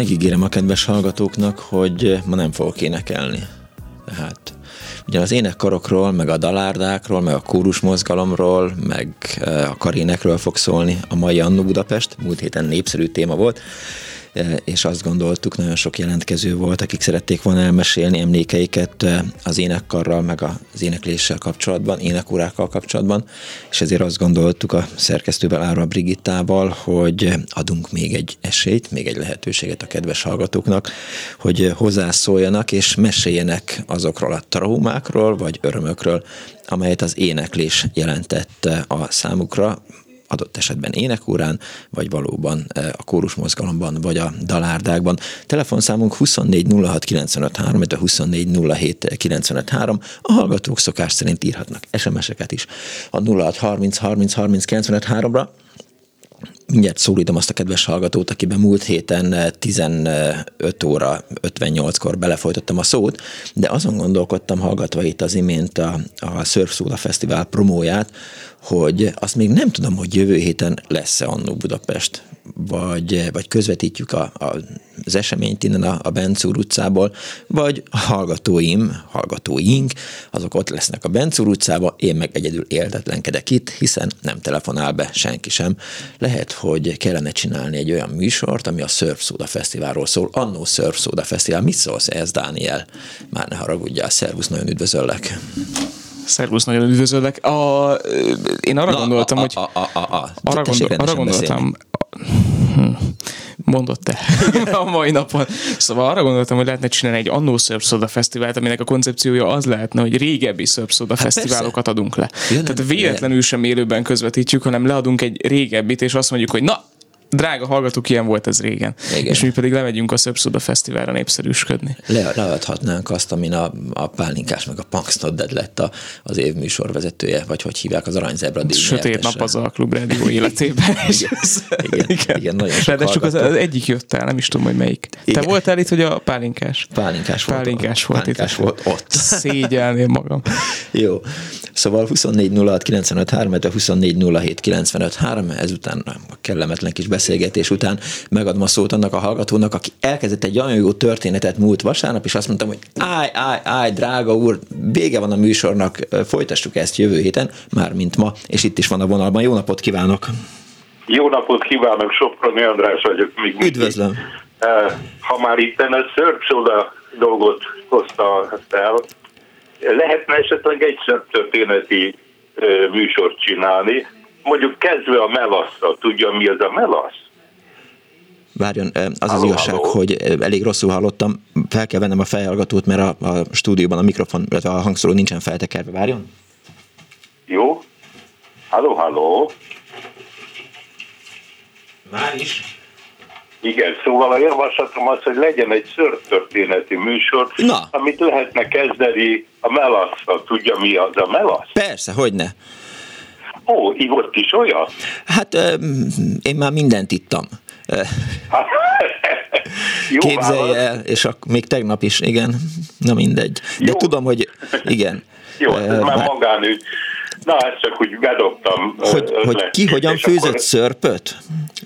Megígérem a kedves hallgatóknak, hogy ma nem fogok énekelni. Tehát ugye az énekkarokról, meg a dalárdákról, meg a kórus mozgalomról, meg eh, a karénekről fog szólni a mai Annu Budapest. Múlt héten népszerű téma volt. E, és azt gondoltuk, nagyon sok jelentkező volt, akik szerették volna elmesélni emlékeiket e, az énekkarral, meg az énekléssel kapcsolatban, énekórákkal kapcsolatban, és ezért azt gondoltuk a szerkesztővel, Ára Brigittával, hogy adunk még egy esélyt, még egy lehetőséget a kedves hallgatóknak, hogy hozzászóljanak és meséljenek azokról a traumákról, vagy örömökről, amelyet az éneklés jelentett a számukra, adott esetben énekórán, vagy valóban eh, a kórus mozgalomban, vagy a dalárdákban. Telefonszámunk 24 06 95 3, 24 07 95 3. A hallgatók szokás szerint írhatnak SMS-eket is a 06 30 30 30 95 3-ra mindjárt szólítom azt a kedves hallgatót, akiben múlt héten 15 óra 58-kor belefolytottam a szót, de azon gondolkodtam hallgatva itt az imént a, a Surf Soda Fesztivál promóját, hogy azt még nem tudom, hogy jövő héten lesz-e Annó Budapest, vagy, vagy közvetítjük a, a, az eseményt innen a, a Bencúr utcából, vagy hallgatóim, hallgatóink, azok ott lesznek a Bencúr utcába, én meg egyedül éltetlenkedek itt, hiszen nem telefonál be senki sem. Lehet, hogy kellene csinálni egy olyan műsort, ami a Surf Soda Fesztiválról szól. Annó Surf Soda Fesztivál. Mit szólsz ez, Dániel? Már ne haragudjál, szervusz, nagyon üdvözöllek. Szervusz, nagyon üdvözöllek. A, én arra Na, gondoltam, a, hogy... A, a, a, a. Arra, gondol, arra gondoltam... Hm, mondott te a mai napon. Szóval arra gondoltam, hogy lehetne csinálni egy annó Soda fesztivált, aminek a koncepciója az lehetne, hogy régebbi Soda hát fesztiválokat persze. adunk le. Jön, Tehát véletlenül sem élőben közvetítjük, hanem leadunk egy régebbit, és azt mondjuk, hogy na, drága hallgatók, ilyen volt ez régen. Igen. És mi pedig lemegyünk a Szöpszoda Fesztiválra népszerűsködni. Le, leadhatnánk azt, amin a, a Pálinkás meg a Punksnodded lett a, az év műsorvezetője, vagy hogy hívják az Aranyzebra díj Sötét nap az a klubrádió életében. igen, igen, igen, igen, nagyon sok De csak az, az, egyik jött el, nem is tudom, hogy melyik. Igen. Te voltál itt, hogy a Pálinkás? Pálinkás volt. Pálinkás volt, Pálinkás volt ott. Szégyelném magam. Jó. Szóval 24 06 95 3, 24 07 95 3, ezután a kellemetlen kis beszélgetés után megadom a szót annak a hallgatónak, aki elkezdett egy olyan jó történetet múlt vasárnap, és azt mondtam, hogy állj, állj, állj, drága úr, vége van a műsornak, folytassuk ezt jövő héten, már mint ma, és itt is van a vonalban. Jó napot kívánok! Jó napot kívánok, Soproni András vagyok. Még Üdvözlöm! Eh, ha már itt a szörpszoda dolgot hozta el, lehetne esetleg egy történeti műsort csinálni, mondjuk kezdve a melaszra. Tudja, mi az a melasz? Várjon, az az igazság, halló. hogy elég rosszul hallottam. Fel kell vennem a fejhallgatót, mert a, a stúdióban a mikrofon, illetve a hangszóró nincsen feltekerve. Várjon. Jó. Halló, halló. Már is. Igen, szóval a javaslatom az, hogy legyen egy szörtörténeti műsor, Na. amit lehetne kezdeni a melasszal. Tudja, mi az a melasz? Persze, hogy ne. Ó, ivott is olyan? Hát én már mindent ittam. Jó Képzelj el, és ak- még tegnap is, igen, na mindegy. De Jó. tudom, hogy igen. Jó, ez uh, már magánügy. Na, ezt csak úgy bedobtam. Hogy, hogy ki hogyan főzött akkor... szörpöt?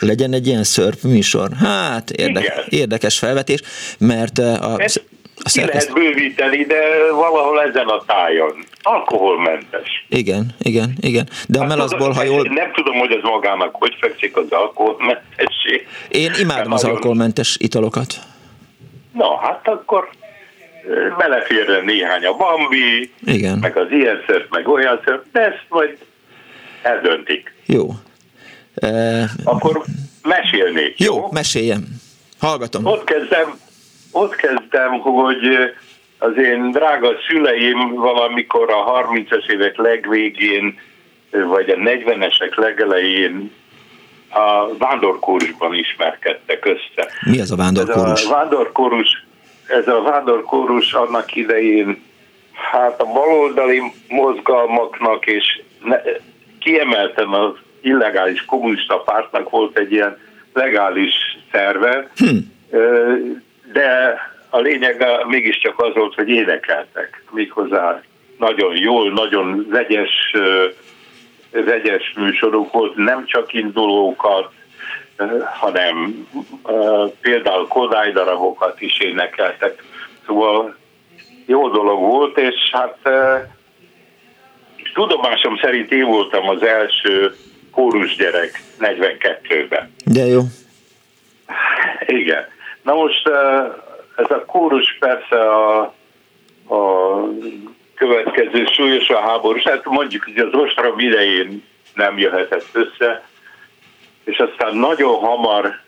Legyen egy ilyen szörp műsor? Hát, érde- érdekes felvetés, mert a... Ezt a ki lehet bővíteni, de valahol ezen a tájon. Alkoholmentes. Igen, igen, igen. De hát a melaszból, ha jól... Nem tudom, hogy az magának hogy fekszik az alkoholmentesség. Én imádom az nagyon... alkoholmentes italokat. Na, hát akkor beleférne néhány a Bambi, Igen. meg az ilyen szört, meg olyan szört, de ezt majd eldöntik. Jó. E... Akkor mesélnék. Jó, jó? meséljem. Hallgatom. Ott kezdem, ott kezdtem, hogy az én drága szüleim valamikor a 30-as évek legvégén, vagy a 40-esek legelején a vándorkórusban ismerkedtek össze. Mi az a vándorkórus? Ez a vándorkórus, ez a vándorkórus annak idején hát a baloldali mozgalmaknak és ne, kiemelten az illegális kommunista pártnak volt egy ilyen legális szerve, hm. De a lényeg mégiscsak az volt, hogy énekeltek méghozzá nagyon jól, nagyon vegyes, vegyes műsorok volt, nem csak indulókat, hanem például Kodály darabokat is énekeltek. Szóval jó dolog volt, és hát tudomásom szerint én voltam az első kórusgyerek 42-ben. De jó. Igen. Na most ez a kórus persze a, a következő súlyos a háború, hát mondjuk, hogy az ostrom idején nem jöhetett össze, és aztán nagyon hamar,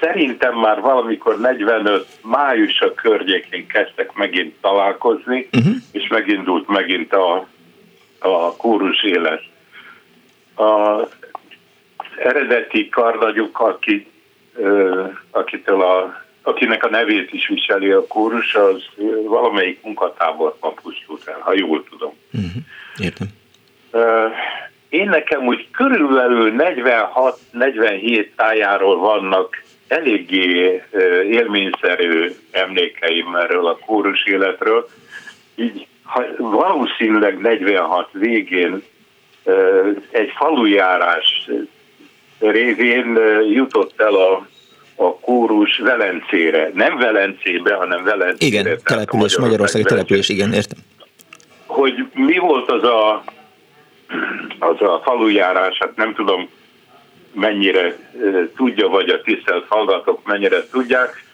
szerintem már valamikor 45 május környékén kezdtek megint találkozni, uh-huh. és megindult megint a, a kórus élet. A eredeti karnagyuk, aki, akitől a akinek a nevét is viseli a kórus, az valamelyik munkatáborban pusztult el, ha jól tudom. Uh-huh. Értem. Én nekem úgy körülbelül 46-47 tájáról vannak eléggé élményszerű emlékeim erről a kórus életről. Így ha valószínűleg 46 végén egy falujárás révén jutott el a a kórus Velencére. Nem Velencébe, hanem Velencére. Igen, település, Magyarországi település, igen, értem. Hogy mi volt az a, az a falujárás, hát nem tudom mennyire tudja, vagy a tisztelt hallgatók mennyire tudják.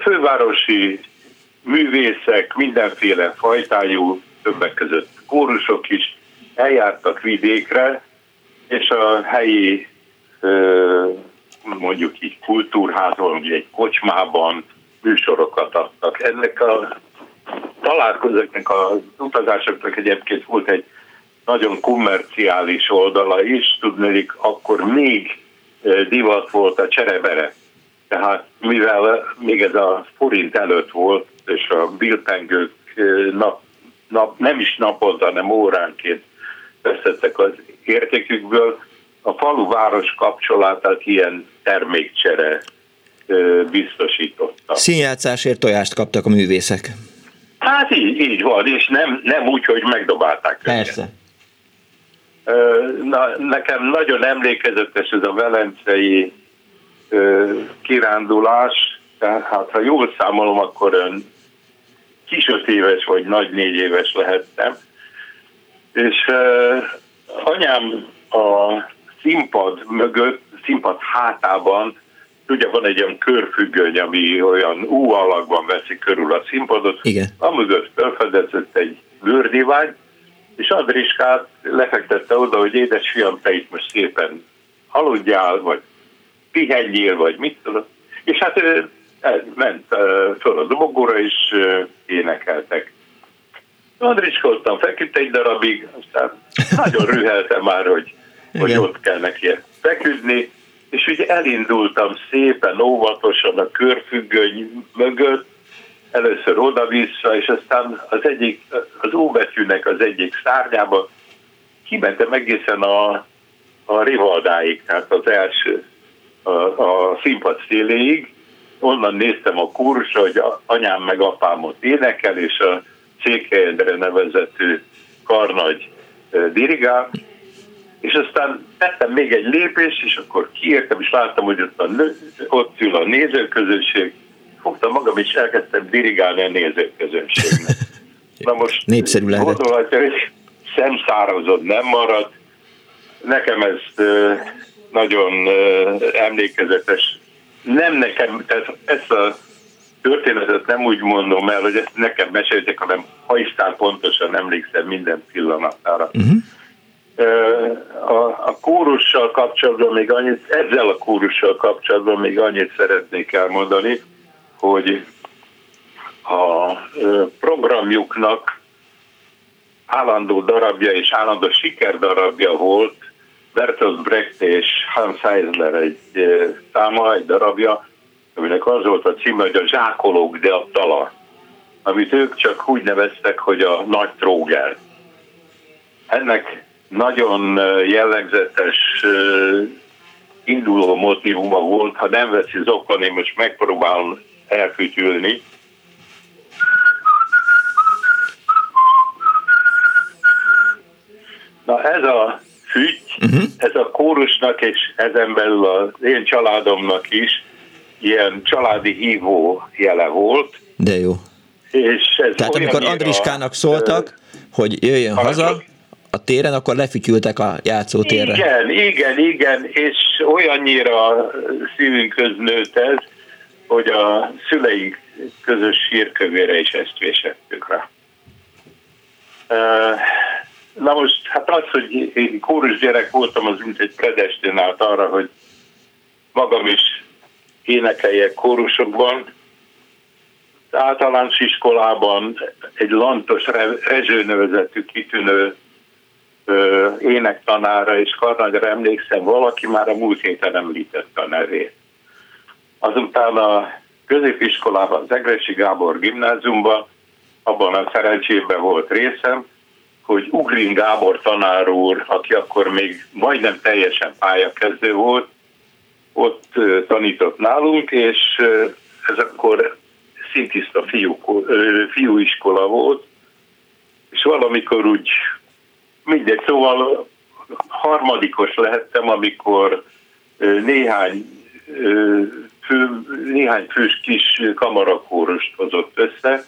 Fővárosi művészek, mindenféle fajtájú, többek között kórusok is eljártak vidékre, és a helyi mondjuk így kultúrházban, vagy egy kocsmában műsorokat adtak. Ennek a találkozóknak, az utazásoknak egyébként volt egy nagyon kommerciális oldala is, tudnék, akkor még divat volt a cserebere. Tehát mivel még ez a forint előtt volt, és a bilpengők nap, nap, nem is naponta, hanem óránként veszettek az értékükből, a falu-város kapcsolatát ilyen termékcsere biztosította. Színjátszásért tojást kaptak a művészek. Hát így, így van, és nem, nem úgy, hogy megdobálták Persze. Na, nekem nagyon emlékezetes ez a velencei kirándulás, tehát hát, ha jól számolom, akkor ön kis öt éves vagy nagy négy éves lehettem, és anyám a színpad mögött, színpad hátában, ugye van egy olyan körfüggöny, ami olyan U alakban veszi körül a színpadot, Igen. amögött felfedezett egy bőrdivány, és Andriskát lefektette oda, hogy édesfiam, te itt most szépen aludjál, vagy pihenjél, vagy mit tudom. És hát ment föl a dobogóra, és énekeltek. Andriska ottan feküdt egy darabig, aztán nagyon rühelte már, hogy hogy ott kell neki feküdni, és ugye elindultam szépen, óvatosan a körfüggöny mögött, először oda-vissza, és aztán az egyik, az óbetűnek az egyik szárnyába kimentem egészen a, a rivaldáig, tehát az első, a, a színpad széléig, onnan néztem a kurs, hogy anyám meg apám ott énekel, és a Székelyedre nevezető karnagy dirigál, és aztán tettem még egy lépés, és akkor kiértem, és láttam, hogy ott, a nő, ott ül a nézőközönség, fogtam magam, és elkezdtem dirigálni a nézőközönségnek. Na most Népszerű gondolhatja, hogy szemszárazod nem marad. Nekem ez nagyon emlékezetes. Nem nekem, tehát ezt a történetet nem úgy mondom el, hogy ezt nekem meséltek, hanem ha Isten pontosan emlékszem minden pillanatára. Uh-huh a, a kórussal kapcsolatban még annyit, ezzel a kórussal kapcsolatban még annyit szeretnék elmondani, hogy a programjuknak állandó darabja és állandó sikerdarabja volt Bertolt Brecht és Hans Eisler egy száma, egy darabja, aminek az volt a címe, hogy a zsákolók deaptala, amit ők csak úgy neveztek, hogy a nagy tróger. Ennek nagyon jellegzetes induló motivuma volt, ha nem veszi zokon, én most megpróbálom elfütyülni. Na ez a fügy, uh-huh. ez a kórusnak és ezen belül az én családomnak is ilyen családi hívó jele volt. De jó. És ez Tehát amikor Andriskának szóltak, ö, hogy jöjjön haza, a téren, akkor lefütyültek a játszótérre. Igen, igen, igen, és olyannyira szívünkhöz nőtt ez, hogy a szüleink közös sírkövére is ezt vésettük rá. Na most, hát az, hogy én kórus gyerek voltam, az mint egy predestinált arra, hogy magam is énekeljek kórusokban. Általános iskolában egy lantos rezső nevezetű kitűnő énektanára és karnagyra emlékszem, valaki már a múlt héten említette a nevét. Azután a középiskolában, az Gábor gimnáziumban, abban a szerencsében volt részem, hogy Ugrin Gábor tanár úr, aki akkor még majdnem teljesen pályakezdő volt, ott tanított nálunk, és ez akkor szintiszta fiú, fiúiskola volt, és valamikor úgy mindegy, szóval harmadikos lehettem, amikor néhány fő, néhány fős kis kamarakórost hozott össze,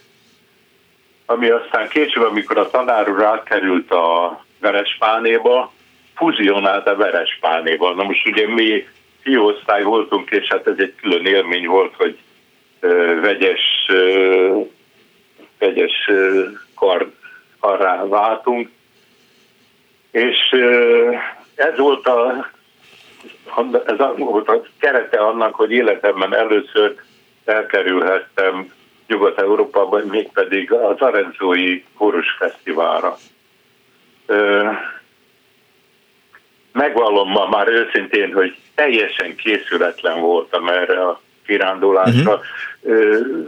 ami aztán később, amikor a tanár úr átkerült a Verespánéba, fuzionált a Verespánéba. Na most ugye mi fióosztály voltunk, és hát ez egy külön élmény volt, hogy ö, vegyes, ö, vegyes kar, arra váltunk, és ez volt a, ez volt a kerete annak, hogy életemben először elkerülhettem Nyugat-Európában, mégpedig az Arenzói Kórus Fesztiválra. Megvallom ma már őszintén, hogy teljesen készületlen voltam erre a kirándulásra. Uh-huh.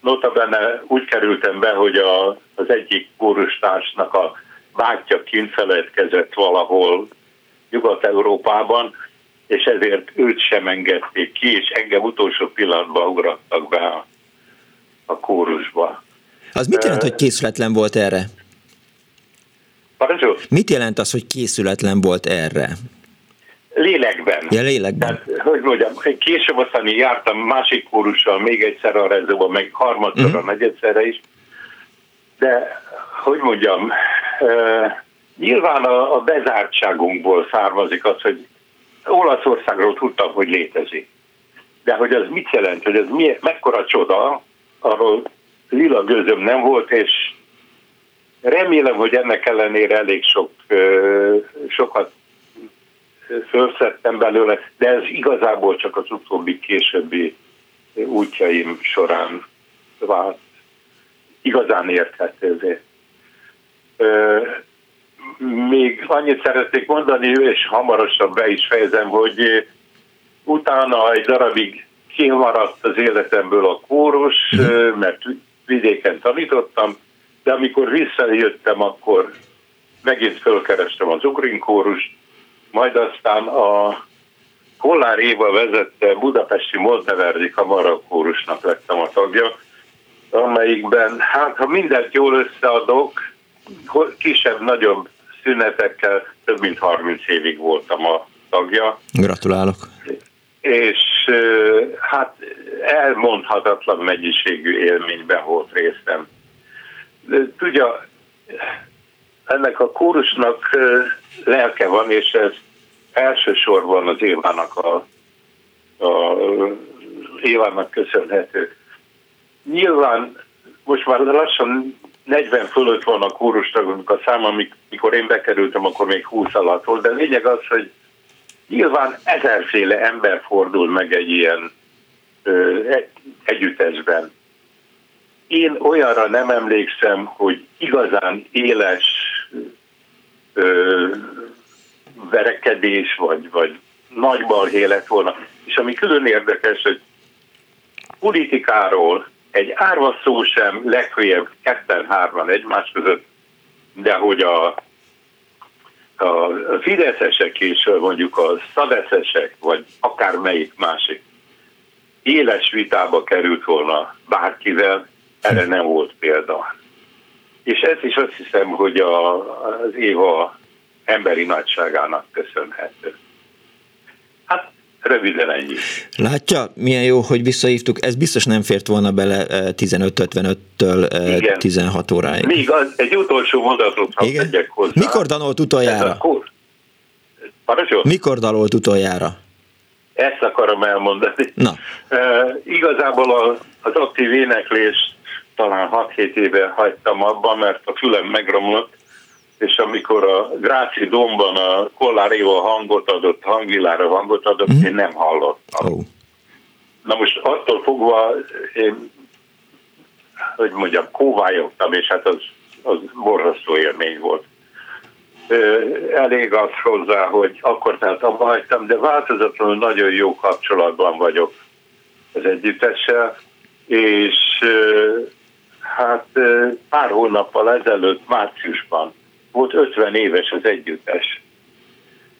Notabene úgy kerültem be, hogy a, az egyik kórustársnak a bátyja kint feledkezett valahol Nyugat-Európában, és ezért őt sem engedték ki, és engem utolsó pillanatban ugrattak be a, a kórusba. Az mit jelent, hogy készületlen volt erre? Parancsol? Mit jelent az, hogy készületlen volt erre? Lélekben. Ja, lélekben. Tehát, hogy mondjam, később aztán jártam másik kórussal, még egyszer a rezóban, meg harmadszor, uh-huh. negyedszerre is, de hogy mondjam, Nyilván a, bezártságunkból származik az, hogy Olaszországról tudtam, hogy létezik. De hogy az mit jelent, hogy ez mi, mekkora csoda, arról lila gőzöm nem volt, és remélem, hogy ennek ellenére elég sok, sokat felszettem belőle, de ez igazából csak az utóbbi későbbi útjaim során vált igazán érthetővé még annyit szeretnék mondani, és hamarosan be is fejezem, hogy utána egy darabig kimaradt az életemből a kórus, mhm. mert vidéken tanítottam, de amikor visszajöttem, akkor megint fölkerestem az Ugrin kórus, majd aztán a Kollár Éva vezette Budapesti Monteverdi Kamara kórusnak lettem a tagja, amelyikben, hát ha mindent jól összeadok, kisebb-nagyobb szünetekkel több mint 30 évig voltam a tagja. Gratulálok. És hát elmondhatatlan mennyiségű élményben volt részem. Tudja, ennek a kórusnak lelke van, és ez elsősorban az Évának a, a Évának köszönhető. Nyilván most már lassan 40 fölött van a kórustagunk a száma, mikor én bekerültem, akkor még 20 alatt volt, de lényeg az, hogy nyilván ezerféle ember fordul meg egy ilyen ö, egy, együttesben. én olyanra nem emlékszem, hogy igazán éles ö, verekedés, vagy, vagy nagy balhé lett volna. És ami külön érdekes, hogy politikáról egy árva szó sem, legfeljebb ketten-hárman egymás között, de hogy a, a fideszesek és mondjuk a szadeszesek, vagy akármelyik másik éles vitába került volna bárkivel, erre nem volt példa. És ez is azt hiszem, hogy a, az Éva emberi nagyságának köszönhető. Hát röviden ennyi. Látja, milyen jó, hogy visszahívtuk. Ez biztos nem fért volna bele 15.55-től eh, Igen. 16 óráig. Még az, egy utolsó mondatot tegyek hozzá. Mikor danolt utoljára? Mikor dalolt utoljára? Ezt akarom elmondani. Na. Uh, igazából a, az aktív éneklést talán 6-7 éve hagytam abban, mert a fülem megromlott, és amikor a Gráci Domban a Kollár Éva hangot adott, hangvilára hangot adott, mm. én nem hallottam. Oh. Na most attól fogva én, hogy mondjam, kóvályogtam, és hát az, az borzasztó élmény volt. Elég az hozzá, hogy akkor tehát abba hagytam, de változatlanul nagyon jó kapcsolatban vagyok az együttessel, és hát pár hónappal ezelőtt, márciusban volt 50 éves az együttes.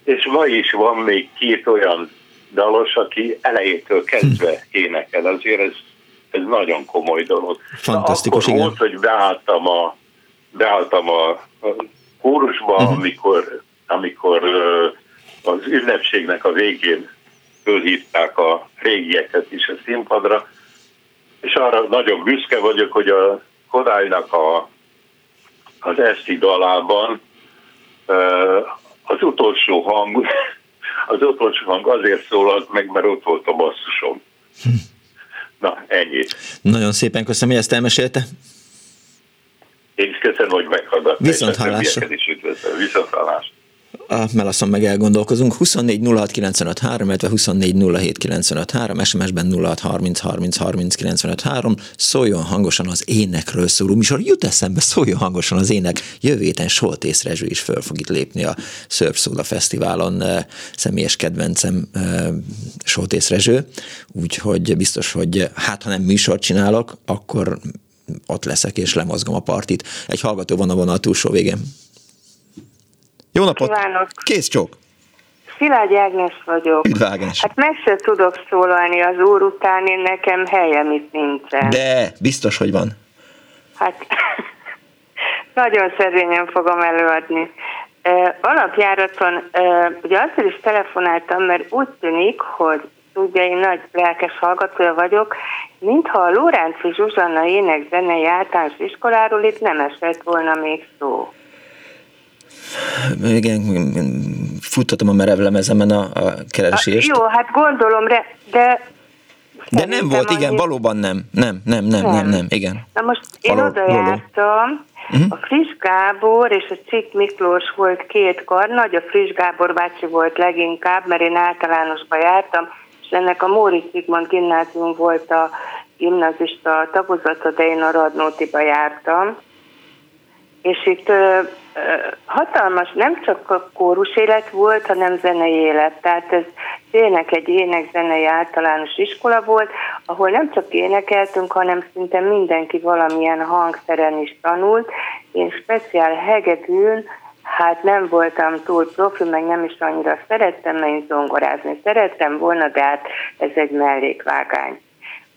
És ma is van még két olyan dalos, aki elejétől kezdve énekel. Azért ez, ez nagyon komoly dolog. Fantasztikus, akkor igen. volt, hogy beálltam a, beálltam a, a kórusba, uh-huh. amikor, amikor az ünnepségnek a végén fölhívták a régieket is a színpadra, és arra nagyon büszke vagyok, hogy a Kodálynak a az esti dalában az utolsó hang, az utolsó hang azért szólalt meg, mert ott volt a basszusom. Na, ennyi. Nagyon szépen köszönöm, hogy ezt elmesélte. Én is köszönöm, hogy meghallgattam. Viszont hallásra. Viszont hallásra a melaszon meg elgondolkozunk. 24 06 95 3, illetve 24 07 95 3, SMS-ben 06 30 30 30 95 3. Szóljon hangosan az énekről szóló műsor. Jut eszembe, szóljon hangosan az ének. Jövő héten Soltész Rezső is föl fog itt lépni a Surf Soda Fesztiválon. Személyes kedvencem Soltész Rezső. Úgyhogy biztos, hogy hát ha nem műsort csinálok, akkor ott leszek és lemozgom a partit. Egy hallgató van a vonal túlsó végén. Jó napot! Kívánok! Kész csók! Szilágyi Ágnes vagyok. Üdv Ágnes. Hát meg se tudok szólalni az úr után, én nekem helyem itt nincsen. De, biztos, hogy van. Hát nagyon szerényen fogom előadni. alapjáraton, ugye azért is telefonáltam, mert úgy tűnik, hogy ugye én nagy lelkes hallgatója vagyok, mintha a Lóránci Zsuzsanna ének zenei általános iskoláról itt nem esett volna még szó igen, futtatom a merev lemezemen a, a keresést. Jó, hát gondolom, de, de de nem volt, igen, annyi... valóban nem. Nem, nem, nem, nem, nem, igen. Na most én Való, oda jártam, uh-huh. a Friss Gábor és a Csik Miklós volt két kar, nagy a Friss Gábor bácsi volt leginkább, mert én általánosba jártam, és ennek a Móri Zsigmond gimnázium volt a gimnazista tagozata, de én a Radnótiba jártam. És itt hatalmas, nem csak a kórus élet volt, hanem zenei élet. Tehát ez tényleg egy énekzenei általános iskola volt, ahol nem csak énekeltünk, hanem szinte mindenki valamilyen hangszeren is tanult. Én speciál hegedűn, hát nem voltam túl profi, meg nem is annyira szerettem, mert én zongorázni szerettem volna, de hát ez egy mellékvágány.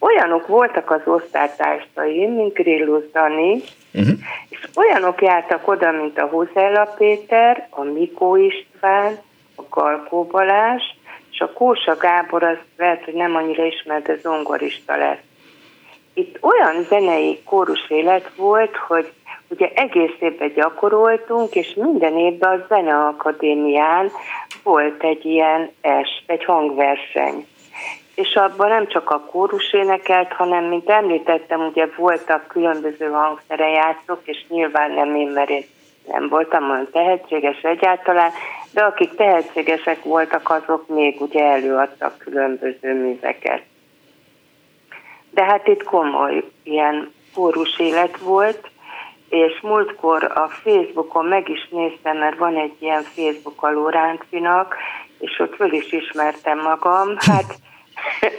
Olyanok voltak az osztálytársaim, mint Grillus Dani, Uh-huh. És olyanok jártak oda, mint a Hozella Péter, a Mikó István, a Galkó Balázs, és a Kósa Gábor az lehet, hogy nem annyira ismert, de zongorista lett. Itt olyan zenei kórus élet volt, hogy ugye egész évben gyakoroltunk, és minden évben a Zeneakadémián volt egy ilyen est, egy hangverseny és abban nem csak a kórus énekelt, hanem, mint említettem, ugye voltak különböző hangszere játszók, és nyilván nem én, mert én nem voltam olyan tehetséges egyáltalán, de akik tehetségesek voltak, azok még ugye előadtak különböző műveket. De hát itt komoly ilyen kórus élet volt, és múltkor a Facebookon meg is néztem, mert van egy ilyen Facebook a Lóráncinak, és ott föl is ismertem magam. Hát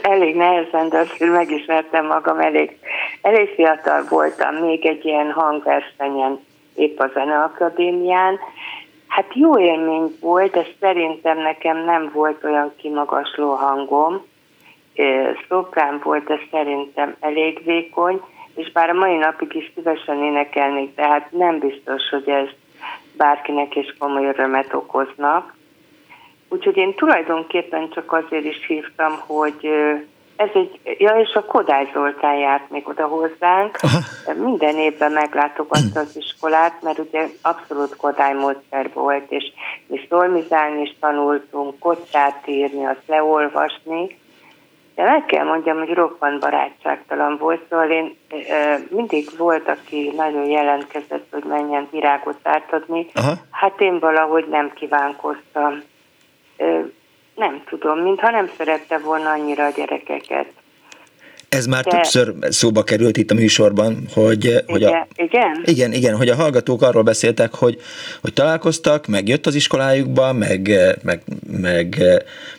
elég nehezen, de azért megismertem magam, elég, elég fiatal voltam, még egy ilyen hangversenyen, épp a Zeneakadémián. Hát jó élmény volt, de szerintem nekem nem volt olyan kimagasló hangom. Szoprán volt, de szerintem elég vékony, és bár a mai napig is szívesen énekelnék, tehát nem biztos, hogy ez bárkinek is komoly örömet okoznak. Úgyhogy én tulajdonképpen csak azért is hívtam, hogy ez egy, ja, és a Kodály Zoltán járt még oda hozzánk. Aha. Minden évben meglátogatta az iskolát, mert ugye abszolút Kodály módszer volt, és mi szolmizálni is tanultunk, kocsát írni, azt leolvasni. De meg kell mondjam, hogy roppant barátságtalan volt, szóval én e, mindig volt, aki nagyon jelentkezett, hogy menjen virágot átadni. Aha. Hát én valahogy nem kívánkoztam nem tudom, mintha nem szerette volna annyira a gyerekeket. Ez már De... többször szóba került itt a műsorban, hogy, igen, hogy a, igen? igen, igen, hogy a hallgatók arról beszéltek, hogy, hogy találkoztak, meg jött az iskolájukba, meg, meg, meg,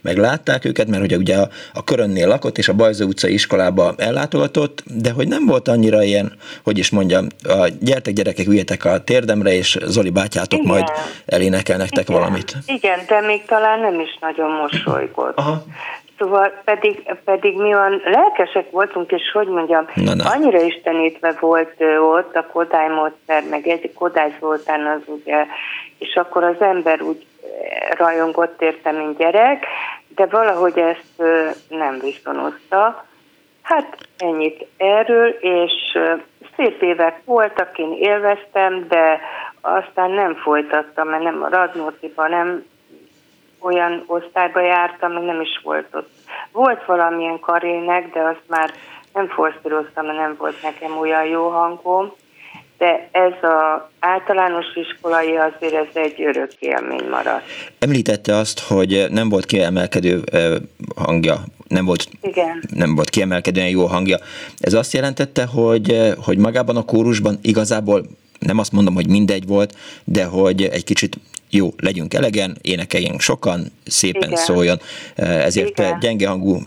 meg látták őket, mert ugye, ugye a, a Körönnél lakott, és a Bajza utcai iskolába ellátogatott, de hogy nem volt annyira ilyen, hogy is mondjam, a gyertek gyerekek, üljetek a térdemre, és Zoli bátyátok igen. majd elénekel nektek igen. valamit. Igen, de még talán nem is nagyon mosolygott. Aha. Szóval pedig, pedig mi olyan lelkesek voltunk, és hogy mondjam, na, na. annyira istenítve volt ott a Kodály módszer, meg egy Kodály Zoltán az ugye, és akkor az ember úgy rajongott érte, mint gyerek, de valahogy ezt nem viszonozta. Hát ennyit erről, és szép évek voltak, én élveztem, de aztán nem folytattam, mert nem a Radnótiban nem olyan osztályba jártam, még nem is volt ott. Volt valamilyen karének, de azt már nem forszíroztam, mert nem volt nekem olyan jó hangom. De ez a általános iskolai azért ez egy örök élmény maradt. Említette azt, hogy nem volt kiemelkedő hangja, nem volt, Igen. nem volt kiemelkedően jó hangja. Ez azt jelentette, hogy, hogy magában a kórusban igazából nem azt mondom, hogy mindegy volt, de hogy egy kicsit jó, legyünk elegen, énekeljünk sokan, szépen Igen. szóljon, ezért Igen. gyenge hangú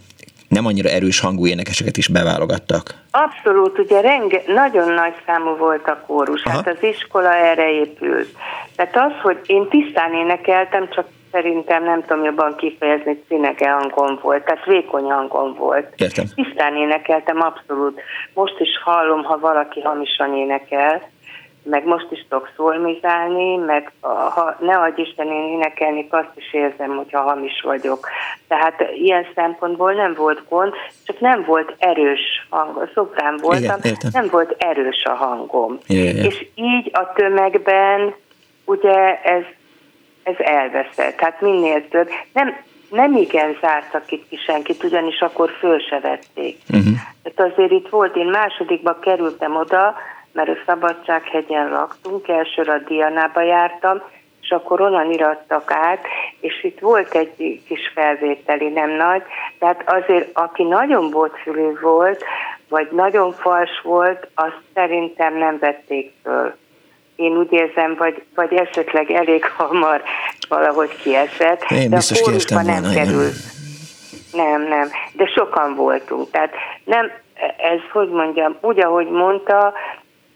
nem annyira erős hangú énekeseket is beválogattak. Abszolút, ugye renge, nagyon nagy számú volt a kórus, Aha. hát az iskola erre épült. Tehát az, hogy én tisztán énekeltem, csak szerintem nem tudom jobban kifejezni, színege hangom volt, tehát vékony hangom volt. Értem. Tisztán énekeltem, abszolút. Most is hallom, ha valaki hamisan énekel, meg most is tudok szólmizálni, meg ha ne adj Isten én énekelni, azt is érzem, hogyha hamis vagyok. Tehát ilyen szempontból nem volt gond, csak nem volt erős hang. Szoprán voltam, Igen, nem volt erős a hangom. Igen, És így a tömegben ugye ez, ez elveszett. Tehát minél több. Nem, nem igen zártak itt ki senkit, ugyanis akkor föl se vették. Uh-huh. Tehát azért itt volt, én másodikba kerültem oda, mert a Szabadsághegyen laktunk, elsőre a Dianába jártam, és akkor onnan irattak át, és itt volt egy kis felvételi, nem nagy, tehát azért, aki nagyon botfülű volt, vagy nagyon fals volt, azt szerintem nem vették föl. Én úgy érzem, vagy, vagy esetleg elég hamar valahogy kiesett. Én de biztos a nem volna, került. Nem, nem, de sokan voltunk. Tehát nem, ez, hogy mondjam, úgy, ahogy mondta,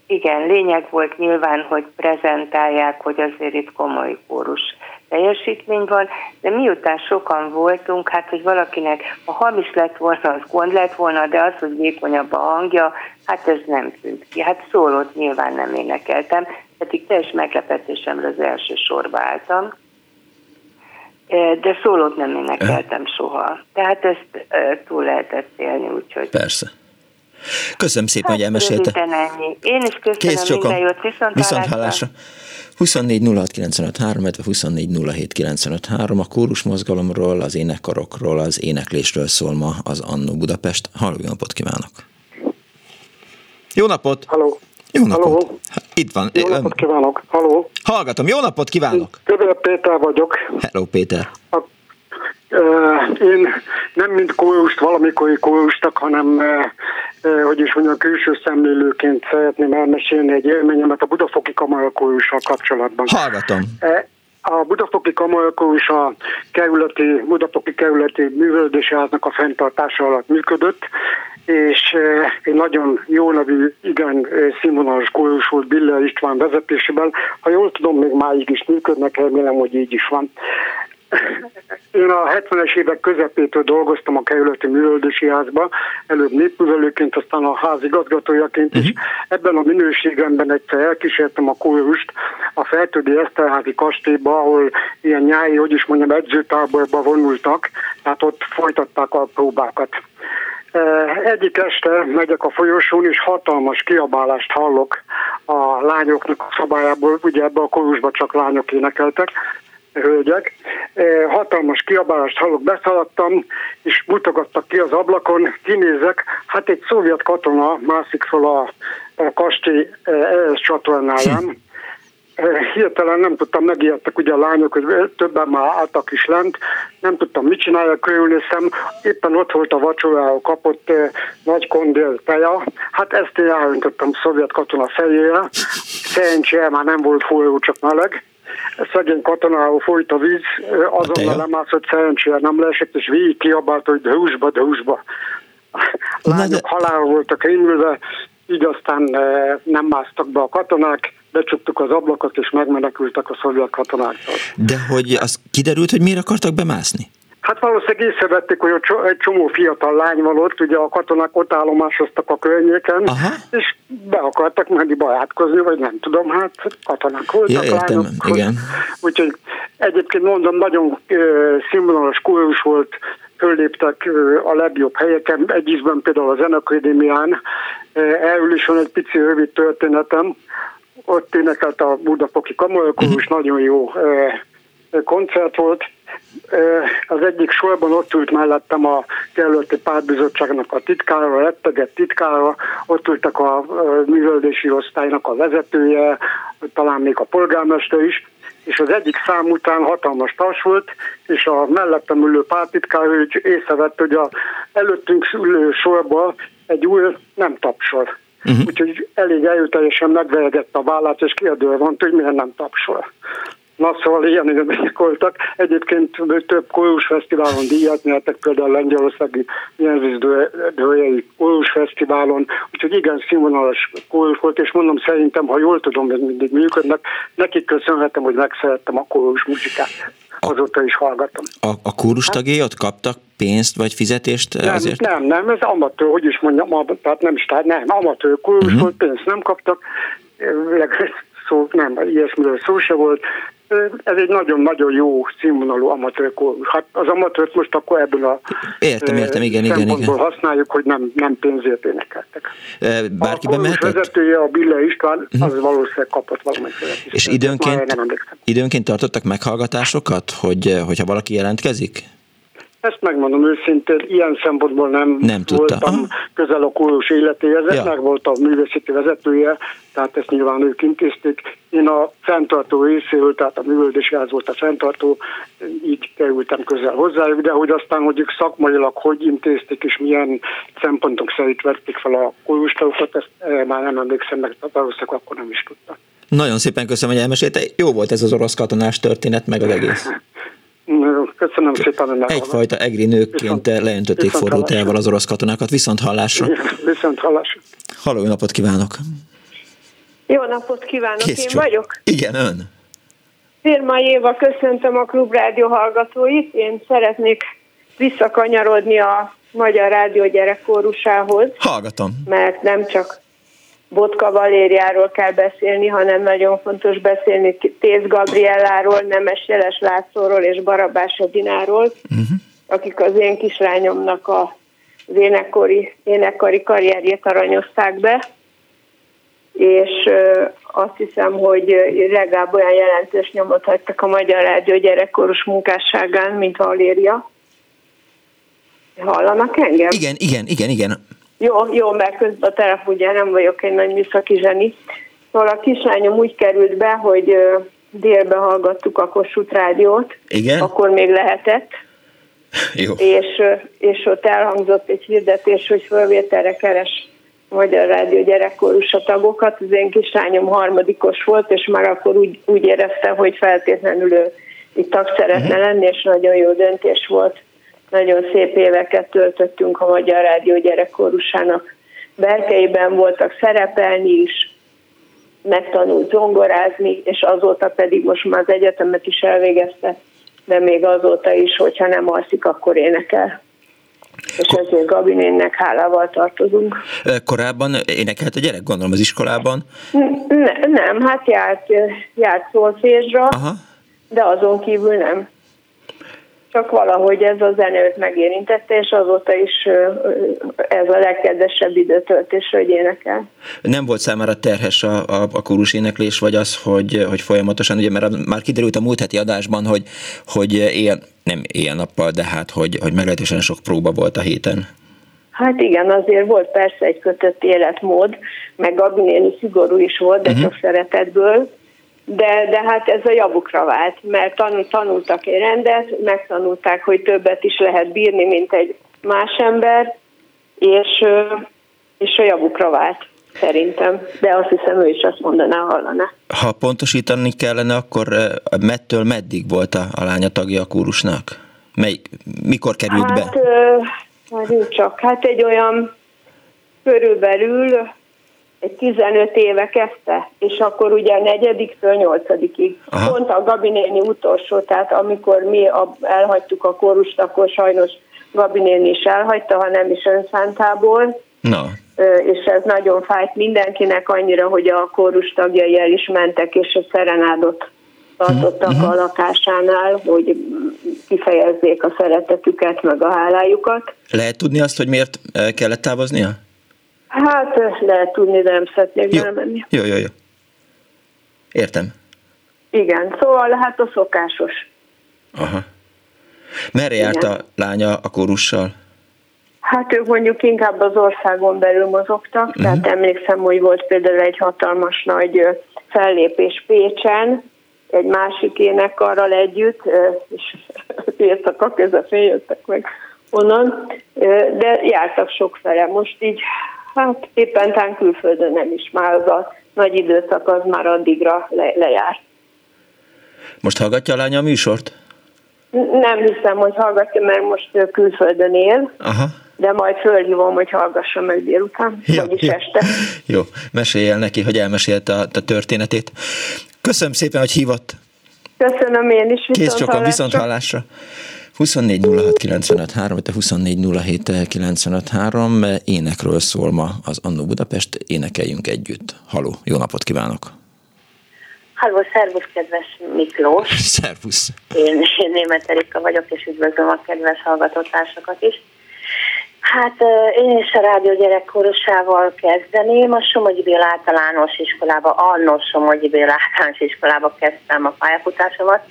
igen, lényeg volt nyilván, hogy prezentálják, hogy azért itt komoly kórus teljesítmény van, de miután sokan voltunk, hát hogy valakinek a hamis lett volna, az gond lett volna, de az, hogy vékonyabb a hangja, hát ez nem tűnt ki. Hát szólót nyilván nem énekeltem, pedig teljes meglepetésemre az első sorba álltam, e, de szólót nem énekeltem soha. Tehát ezt e, túl lehetett élni, úgyhogy... Persze. Köszönöm szépen, hát, hogy elmesélte. Ennyi. Én is köszönöm, Kész csokom. minden jót, viszont, viszont hallásra. 24 06 illetve 24 a kórus mozgalomról, az énekkarokról, az éneklésről szól ma az Annó Budapest. Halló, jó napot kívánok! Jó napot! Halló! Jó napot! Halló. Itt van. Jó napot kívánok! Halló! Hallgatom, jó napot kívánok! Kövér Péter vagyok. Hello, Péter! A Én nem mint kórust, valamikori kórustak, hanem hogy is mondjam, külső szemlélőként szeretném elmesélni egy élményemet a Budafoki Kamarakórussal kapcsolatban. Hallgatom. A Budafoki Kamarakórus a kerületi, Budafoki kerületi művelődési háznak a fenntartása alatt működött, és egy nagyon jó nevű, igen színvonalas kórus volt Biller István vezetésében. Ha jól tudom, még máig is működnek, remélem, hogy így is van. Én a 70-es évek közepétől dolgoztam a kerületi művöldési házba, előbb népművelőként, aztán a házigazgatójaként uh-huh. is. Mhm. Ebben a minőségemben egyszer elkísértem a kórust a Feltödi Eszterházi kastélyba, ahol ilyen nyári, hogy is mondjam, edzőtáborba vonultak, tehát ott folytatták a próbákat. Egyik este megyek a folyosón, és hatalmas kiabálást hallok a lányoknak a szabályából, ugye ebbe a korusba csak lányok énekeltek, hölgyek. Hatalmas kiabálást hallok, beszaladtam, és mutogattak ki az ablakon, kinézek, hát egy szovjet katona mászik fel a, kastély ehhez csatornáján. Hirtelen nem tudtam, megijedtek ugye a lányok, hogy többen már álltak is lent, nem tudtam mit csináljak, körülnézem, éppen ott volt a vacsoráról kapott eh, nagy kondél teja, hát ezt én elöntottam szovjet katona fejére, szerencsére már nem volt forró, csak meleg, szegény katonáról folyt a víz, azonnal lemászott szerencsére nem leesett, és végig kiabált, hogy húsba, de húsba. Lányok de... halál voltak rémülve, így aztán nem másztak be a katonák, becsuktuk az ablakot, és megmenekültek a szovjet katonáktól. De hogy az kiderült, hogy miért akartak bemászni? Hát valószínűleg észrevették, hogy egy csomó fiatal lány van ott, ugye a katonák ott állomásoztak a környéken, Aha. és be akartak menni barátkozni, vagy nem tudom, hát katonák voltak, ja, értem, lányok. igen. Úgyhogy egyébként mondom, nagyon színvonalas kórus volt, fölléptek a legjobb helyeken, egy ízben például a Zenakadémián, erről is van egy pici rövid történetem, ott énekelt a Budafoki Kamarokórus, uh-huh. nagyon jó koncert volt, az egyik sorban ott ült mellettem a jelölti pártbizottságnak a titkára, a retteget titkára, ott ültek a műveldési osztálynak a vezetője, talán még a polgármester is, és az egyik szám után hatalmas tas volt, és a mellettem ülő pártitkár észrevett, hogy a előttünk ülő sorba egy új nem tapsol. Uh-huh. Úgyhogy elég erőteljesen megveregett a vállát, és kérdőre van, hogy miért nem tapsol. Na szóval ilyen élmények voltak. Egyébként több kórus fesztiválon díjat nyertek, például Lengyelországi Jenzis Dőjei kórus fesztiválon, úgyhogy igen színvonalas kórus volt, és mondom szerintem, ha jól tudom, hogy mindig működnek, nekik köszönhetem, hogy megszerettem a kórus muzsikát. Azóta is hallgatom. A, a kórus tagjai ott kaptak pénzt vagy fizetést nem, azért? Nem, nem, ez amatőr, hogy is mondjam, tehát nem nem, amatőr kórus uh-huh. volt, pénzt nem kaptak, szó, nem, ilyesmiről szó se volt, ez egy nagyon-nagyon jó színvonalú amatőr Hát az amatőrt most akkor ebből a értem, értem, igen, igen, igen. használjuk, hogy nem, nem pénzért énekeltek. Bárki a bemehetett? vezetője, a Billa István, uh-huh. az valószínűleg kapott valamelyik És időnként, időnként tartottak meghallgatásokat, hogy, hogyha valaki jelentkezik? Ezt megmondom őszintén, ilyen szempontból nem, nem voltam Aha. közel a kórus életéhez, ja. meg volt a művészeti vezetője, tehát ezt nyilván ők intézték. Én a fenntartó részéről, tehát a művöldési ház volt a fenntartó, így kerültem közel hozzájuk, de hogy aztán, hogy ők szakmailag hogy intézték, és milyen szempontok szerint vették fel a kórustagokat, ezt már nem emlékszem meg, valószínűleg akkor nem is tudtam. Nagyon szépen köszönöm, hogy elmesélte. Jó volt ez az orosz katonás történet, meg az egész. Köszönöm szépen, hogy Egyfajta egri nőkként leöntötték forró teával az orosz katonákat. Viszont hallásra. Viszont hallásra. Halló, jó napot kívánok! Jó napot kívánok, Kész én csak. vagyok. Igen, ön. Firma Éva, köszöntöm a Klubrádió hallgatóit. Én szeretnék visszakanyarodni a Magyar Rádió gyerekkórusához. Hallgatom. Mert nem csak Botka Valériáról kell beszélni, hanem nagyon fontos beszélni Tész Gabrielláról, Nemes Jeles Lászlóról és Barabás Edináról, uh-huh. akik az én kislányomnak a az énekkori, énekkari karrierjét aranyozták be, és azt hiszem, hogy legalább olyan jelentős nyomot hagytak a Magyar Rádió gyerekkoros munkásságán, mint Valéria. Hallanak engem? Igen, igen, igen, igen. Jó, jó, mert közben a terep ugye nem vagyok egy nagy műszaki zseni. Szóval a kislányom úgy került be, hogy délbe hallgattuk a Kossuth rádiót. Igen? Akkor még lehetett. Jó. És, és ott elhangzott egy hirdetés, hogy fölvételre keres Magyar Rádió gyerekkorús a tagokat. Az én kislányom harmadikos volt, és már akkor úgy, úgy érezte, hogy feltétlenül ő itt tag szeretne mhm. lenni, és nagyon jó döntés volt. Nagyon szép éveket töltöttünk a Magyar Rádió gyerekkorusának. Berkeiben voltak szerepelni is, megtanult zongorázni, és azóta pedig most már az egyetemet is elvégezte, de még azóta is, hogyha nem alszik, akkor énekel. És ezért Gabinénnek hálával tartozunk. Korábban énekelt a gyerek, gondolom, az iskolában? Ne, nem, hát járt, járt szólfésra, de azon kívül nem csak valahogy ez a zenőt megérintette, és azóta is ez a legkedvesebb időtöltés, hogy énekel. Nem volt számára terhes a, a, a kórus éneklés, vagy az, hogy, hogy folyamatosan, ugye mert már kiderült a múlt heti adásban, hogy, hogy él, nem éjjel-nappal, de hát, hogy, hogy meglehetősen sok próba volt a héten. Hát igen, azért volt persze egy kötött életmód, meg Gabi néni szigorú is volt, de uh-huh. csak szeretetből, de, de hát ez a javukra vált, mert tanul, tanultak egy rendet, megtanulták, hogy többet is lehet bírni, mint egy más ember, és, és a javukra vált szerintem, de azt hiszem ő is azt mondaná, hallaná. Ha pontosítani kellene, akkor mettől meddig volt a, a lánya tagja a kórusnak? Mely, mikor került hát, be? Hát, csak, hát egy olyan körülbelül egy 15 éve kezdte, és akkor ugye a negyediktől nyolcadikig. Aha. Pont a Gabi néni utolsó, tehát amikor mi elhagytuk a kórust, akkor sajnos Gabi néni is elhagyta, ha nem is önszántából. No. És ez nagyon fájt mindenkinek annyira, hogy a kórus tagjai el is mentek, és a szerenádot tartottak uh-huh. a lakásánál, hogy kifejezzék a szeretetüket, meg a hálájukat. Lehet tudni azt, hogy miért kellett távoznia? Hát lehet tudni, de nem szeretnék jó. menni. Jó, jó, jó. Értem. Igen, szóval hát a szokásos. Aha. Merre járt a lánya a kórussal? Hát ők mondjuk inkább az országon belül mozogtak, uh-huh. tehát emlékszem, hogy volt például egy hatalmas nagy fellépés Pécsen, egy másik énekarral együtt, és értek a közepén jöttek meg onnan, de jártak sokfele. Most így Hát éppen tán külföldön nem is, már az a nagy időszak az már addigra le, lejár. Most hallgatja a lánya a műsort? Nem hiszem, hogy hallgatja, mert most külföldön él. Aha. De majd fölhívom, hogy hallgassa meg délután, jó, vagyis jó. este. Jó, mesélj el neki, hogy elmesélte a, a történetét. Köszönöm szépen, hogy hívott. Köszönöm én is. Kész sokan, viszont hallásra. 24 06 95 3, énekről szól ma az Annó Budapest, énekeljünk együtt. Haló, jó napot kívánok! Halló, szervusz, kedves Miklós! Szervusz! Én, én német Erika vagyok, és üdvözlöm a kedves hallgatótársakat is. Hát én is a rádió gyerekkorosával kezdeném. A Somogyi Béla általános iskolába, annó Somogyi Béla általános iskolába kezdtem a pályafutásomat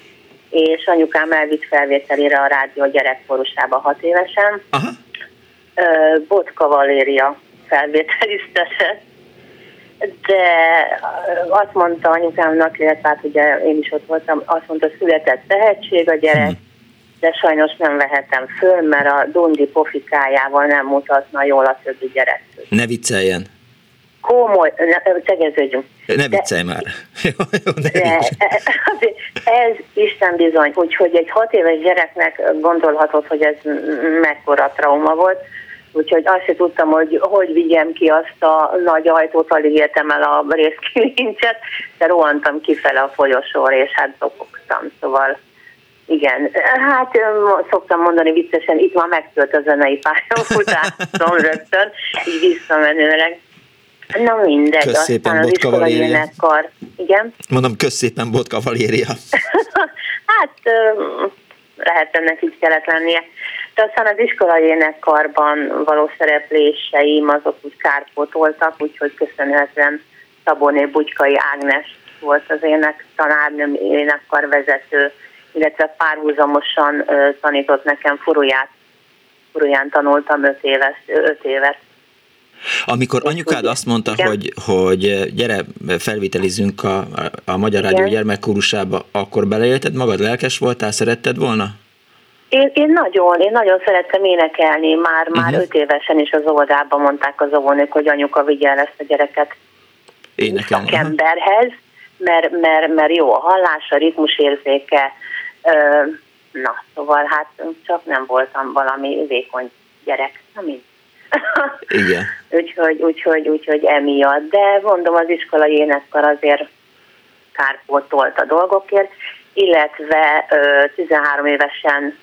és anyukám elvitt felvételére a rádió gyerekkorusába hat évesen. Aha. Botka Valéria felvételiztetett, de azt mondta anyukámnak, illetve hát ugye én is ott voltam, azt mondta, született tehetség a gyerek, hmm. de sajnos nem vehetem föl, mert a Dundi pofikájával nem mutatna jól a többi gyerek. Ne vicceljen! Komoly, tegeződjünk. Ne viccelj már. de, ez Isten bizony, úgyhogy egy hat éves gyereknek gondolhatod, hogy ez mekkora trauma volt, úgyhogy azt sem tudtam, hogy hogy vigyem ki azt a nagy ajtót, alig értem el a részkilincset, de rohantam kifele a folyosóra, és hát dobogtam, szóval igen, hát szoktam mondani viccesen, itt már megtölt a zenei pályafutásom rögtön, így visszamenőleg. Na mindegy, kösz szépen, aztán Botka az énekkar. Igen? Mondom, kösz szépen, Botka Valéria. hát lehet ennek így kellett lennie. De aztán az iskolai énekkarban való szerepléseim azok úgy kárpótoltak, úgyhogy köszönhetően Szaboné Bugykai Ágnes volt az ének tanárnőm, énekkar vezető, illetve párhuzamosan tanított nekem furuját. Furuján tanultam öt, éves, öt évet. Amikor anyukád azt mondta, hogy, hogy gyere, felvételizünk a, a Magyar Rádió gyermekkórusába, akkor beleélted magad, lelkes voltál, szeretted volna? Én, én nagyon, én nagyon szerettem énekelni, már, uh-huh. már öt évesen is az óvodában mondták az óvónők, hogy anyuka vigye el ezt a gyereket énekelni. szakemberhez, mert, mert, mert jó a hallás, a ritmusérzéke, na, szóval hát csak nem voltam valami vékony gyerek, nem így. Igen. úgyhogy, úgyhogy, úgyhogy emiatt. De mondom, az iskolai énekkar azért kárpótolt a dolgokért, illetve ö, 13 évesen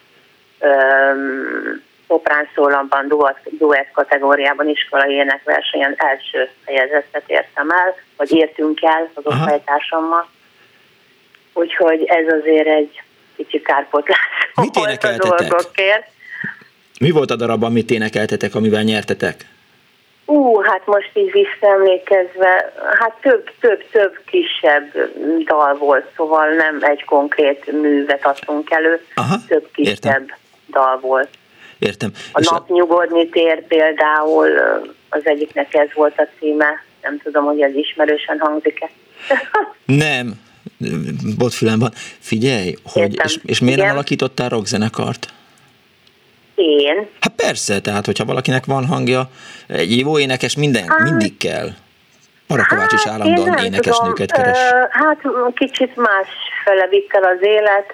szoprán szólamban, duett, duett kategóriában iskolai énekversenyen első helyezettet értem el, vagy értünk el az osztálytársammal. Úgyhogy ez azért egy kicsi kárpotlás Mit volt a dolgokért. Mi volt a darab, amit énekeltetek, amivel nyertetek? Ú, hát most így visszaemlékezve, hát több, több, több kisebb dal volt, szóval nem egy konkrét művet adtunk elő, Aha, több kisebb értem. dal volt. Értem. A És napnyugodni tér például, az egyiknek ez volt a címe, nem tudom, hogy ez ismerősen hangzik-e. nem, botfülem van. Figyelj, hogy, és, és miért Igen? nem alakítottál rockzenekart? Én? Hát persze, tehát hogyha valakinek van hangja, egy jó énekes minden, hát, mindig kell. Parakovács is hát, állandóan énekesnőket keres. Hát kicsit más fele vitt el az élet.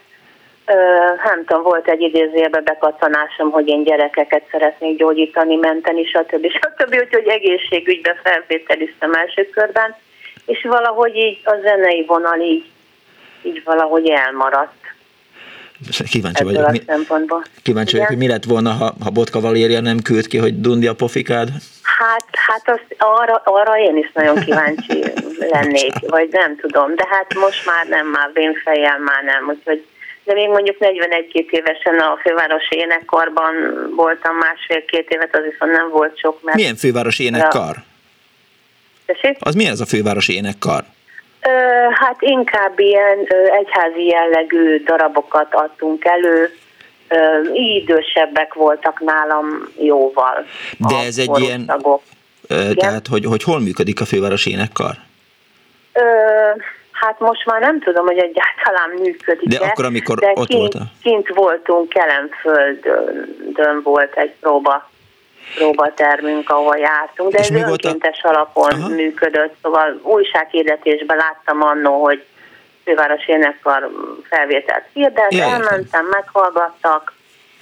Nem tudom, volt egy idézőjelbe bekattanásom, hogy én gyerekeket szeretnék gyógyítani, menteni, stb. stb. Úgyhogy egészségügybe felvételiztem első körben, és valahogy így a zenei vonal így, így valahogy elmaradt. Kíváncsi vagyok, mi, kíváncsi vagyok, hogy mi lett volna, ha, ha Botka Valéria nem küld ki, hogy dundi a pofikád? Hát, hát az, arra, arra én is nagyon kíváncsi lennék, vagy nem tudom, de hát most már nem, már fejjel már nem, úgyhogy de még mondjuk 41-2 évesen a fővárosi énekkarban voltam másfél-két évet, az viszont nem volt sok. Mert Milyen fővárosi énekkar? Tessék? Az milyen ez a fővárosi énekkar? Hát inkább ilyen egyházi jellegű darabokat adtunk elő, idősebbek voltak nálam jóval. De ez egy ilyen, tagok. tehát hogy, hogy hol működik a fővárosi énekkar? Ö, hát most már nem tudom, hogy egyáltalán működik De akkor, amikor de ott kint, volt? Kint voltunk, Kelemföldön volt egy próba próbatermünk, ahol jártunk, de és ez önkéntes a... alapon Aha. működött, szóval újsághirdetésben láttam annó, hogy főváros énekkar felvételt hirdet, ja, elmentem, meghallgattak,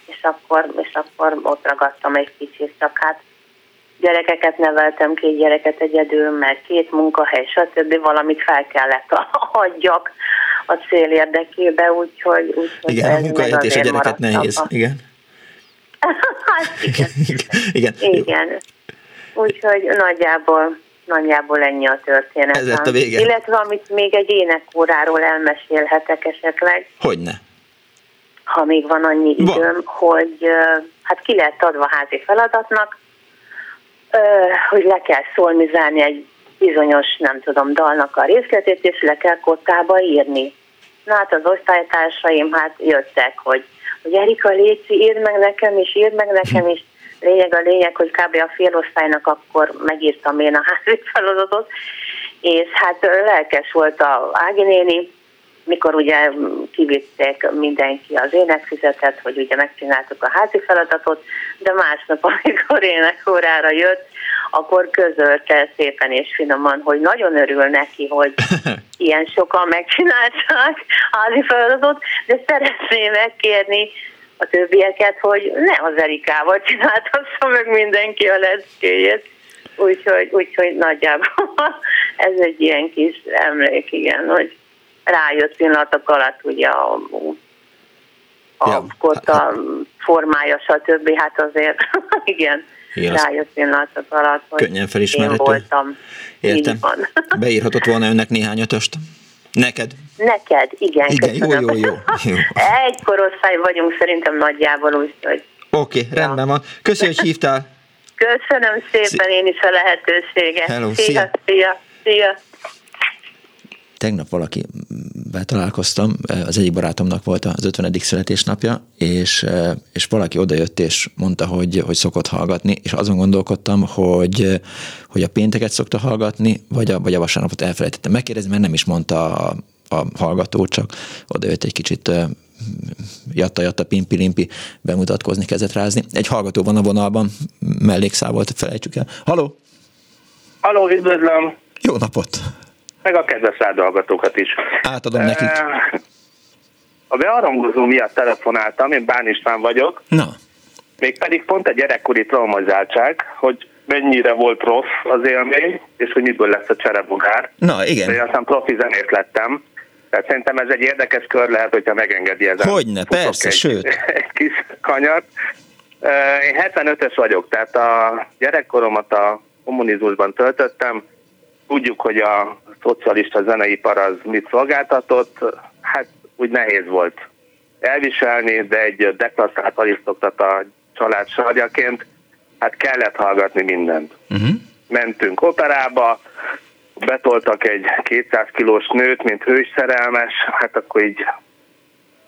és akkor, és akkor ott ragadtam egy kicsit, csak hát gyerekeket neveltem, két gyereket egyedül, meg két munkahely, stb. valamit fel kellett hagyjak a cél érdekébe, úgyhogy, úgyhogy Igen, a munkahelyet és a gyereket nehéz, igen. hát igen. igen. igen. Úgyhogy nagyjából, nagyjából ennyi a történet. Ez lett a vége. Illetve amit még egy énekóráról elmesélhetek esetleg. Hogyne. Ha még van annyi időm, van. hogy hát ki lehet adva házi feladatnak, hogy le kell szolmizálni egy bizonyos, nem tudom, dalnak a részletét, és le kell kottába írni. Na hát az osztálytársaim hát jöttek, hogy hogy Erika Léci, írd meg nekem is, írd meg nekem is. Lényeg a lényeg, hogy kb. a félosztálynak akkor megírtam én a házi feladatot, és hát lelkes volt a Ági néni, mikor ugye kivitték mindenki az énekfizetet, hogy ugye megcsináltuk a házi feladatot, de másnap, amikor énekórára jött, akkor közölte szépen és finoman, hogy nagyon örül neki, hogy ilyen sokan megcsinálták házi feladatot, de szeretné megkérni a többieket, hogy ne az Erikával csináltassa meg mindenki a leckéjét. Úgyhogy, úgyhogy nagyjából ez egy ilyen kis emlék, igen, hogy rájött pillanatok alatt ugye a, a ja, kotta hát, formája, stb. Hát azért igen, igen rájött pillanatok alatt, hogy könnyen felismerhető. én voltam. Értem. Van. Beírhatott volna önnek néhány ötöst? Neked? Neked, igen. Igen, jó, jó, jó, jó. Egy korosztály vagyunk szerintem nagyjából, úgyhogy. Oké, okay, rendben van. Köszönöm, hogy hívtál. Köszönöm szépen én is a lehetőséget. Hello, szia. Szia, szia. szia tegnap valaki találkoztam, az egyik barátomnak volt az 50. születésnapja, és, és valaki odajött és mondta, hogy, hogy szokott hallgatni, és azon gondolkodtam, hogy, hogy a pénteket szokta hallgatni, vagy a, vagy a vasárnapot elfelejtettem megkérdezni, mert nem is mondta a, a hallgató, csak odajött egy kicsit jatta, jatta, pimpi, limpi bemutatkozni, kezet rázni. Egy hallgató van a vonalban, mellékszál volt, felejtsük el. Haló! Haló, üdvözlöm! Jó napot! Meg a kedves hallgatókat is. Átadom uh, nekik. A bearangozó miatt telefonáltam, én Bán István vagyok. Na. Mégpedig pont a gyerekkori traumazáltság, hogy mennyire volt rossz az élmény, és hogy miből lesz a cserebogár. Na, igen. De aztán profi zenét lettem. Tehát szerintem ez egy érdekes kör lehet, hogyha megengedi ezen. Hogyne, persze, egy, sőt. Egy kis kanyart. Én 75-ös vagyok, tehát a gyerekkoromat a kommunizmusban töltöttem. Tudjuk, hogy a szocialista zeneipar az mit szolgáltatott. Hát úgy nehéz volt elviselni, de egy deklasszált a család sarjaként, hát kellett hallgatni mindent. Uh-huh. Mentünk operába, betoltak egy 200 kilós nőt, mint hős szerelmes, hát akkor így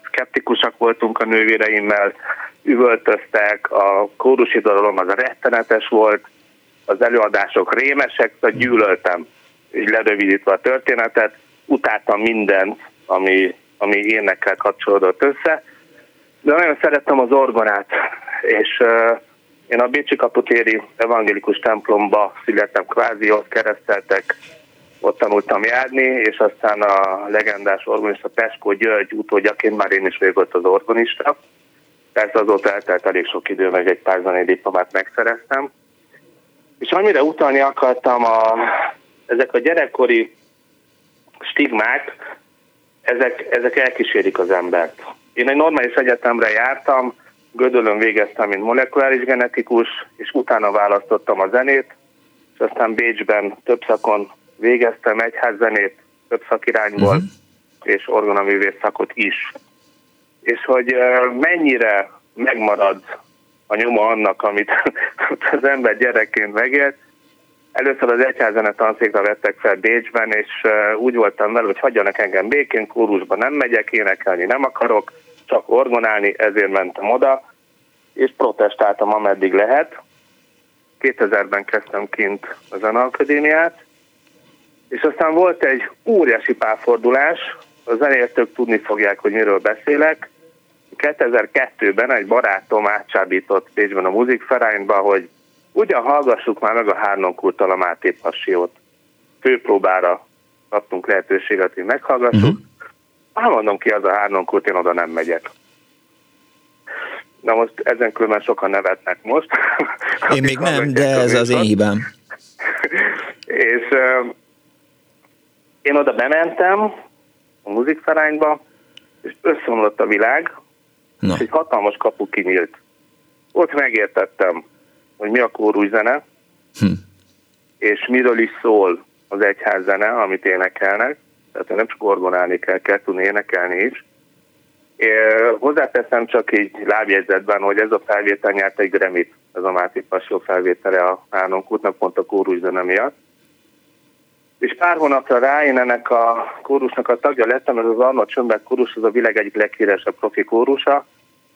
szkeptikusak voltunk a nővéreimmel, üvöltöztek, a kórusi dalom az rettenetes volt, az előadások rémesek, szóval gyűlöltem, így lerövidítve a történetet, utáltam mindent, ami, ami énekkel kapcsolódott össze, de nagyon szerettem az orgonát, és uh, én a Bécsi Kaputéri evangélikus templomba születtem, kvázi ott kereszteltek, ott tanultam járni, és aztán a legendás organista Peskó György utódjaként már én is vagyok ott az organista. Persze azóta eltelt elég sok idő, meg egy pár zenei diplomát megszereztem. És amire utalni akartam, a, ezek a gyerekkori stigmák, ezek, ezek elkísérik az embert. Én egy normális egyetemre jártam, Gödölön végeztem, mint molekuláris genetikus, és utána választottam a zenét, és aztán Bécsben több szakon végeztem egyházzenét, több szakirányból, uh-huh. és orgonaművész szakot is. És hogy mennyire megmarad a nyoma annak, amit az ember gyerekként megélt. Először az egyházene tanszékra vettek fel Bécsben, és úgy voltam vele, hogy hagyjanak engem békén, kórusba nem megyek, énekelni nem akarok, csak orgonálni, ezért mentem oda, és protestáltam, ameddig lehet. 2000-ben kezdtem kint a Zeneakadémiát, és aztán volt egy óriási párfordulás, a zenértők tudni fogják, hogy miről beszélek. 2002-ben egy barátom átcsábított Pécsben a Musikverányba, hogy ugyan hallgassuk már meg a Hárnonkultal a Máté Passiót. Főpróbára kaptunk lehetőséget, hogy meghallgassuk. Uh-huh. Hát mondom ki, az a Hárnonkult, én oda nem megyek. Na most ezen különben sokan nevetnek most. Én még nem, de ez az én hibám. és uh, én oda bementem a muzikferányba, és összeomlott a világ, Na. és egy hatalmas kapu kinyílt. Ott megértettem, hogy mi a kórus zene, hm. és miről is szól az egyház zene, amit énekelnek. Tehát nem csak orgonálni kell, kell tudni énekelni is. É, hozzáteszem csak így lábjegyzetben, hogy ez a felvétel nyert egy Grammy-t, ez a Máté Passió felvétele a Hánunk útnak, pont a kórus zene miatt. És pár hónapra rá én ennek a kórusnak a tagja lettem, ez az Arnold Csömbek kórus, az a világ egyik leghíresebb profi kórusa.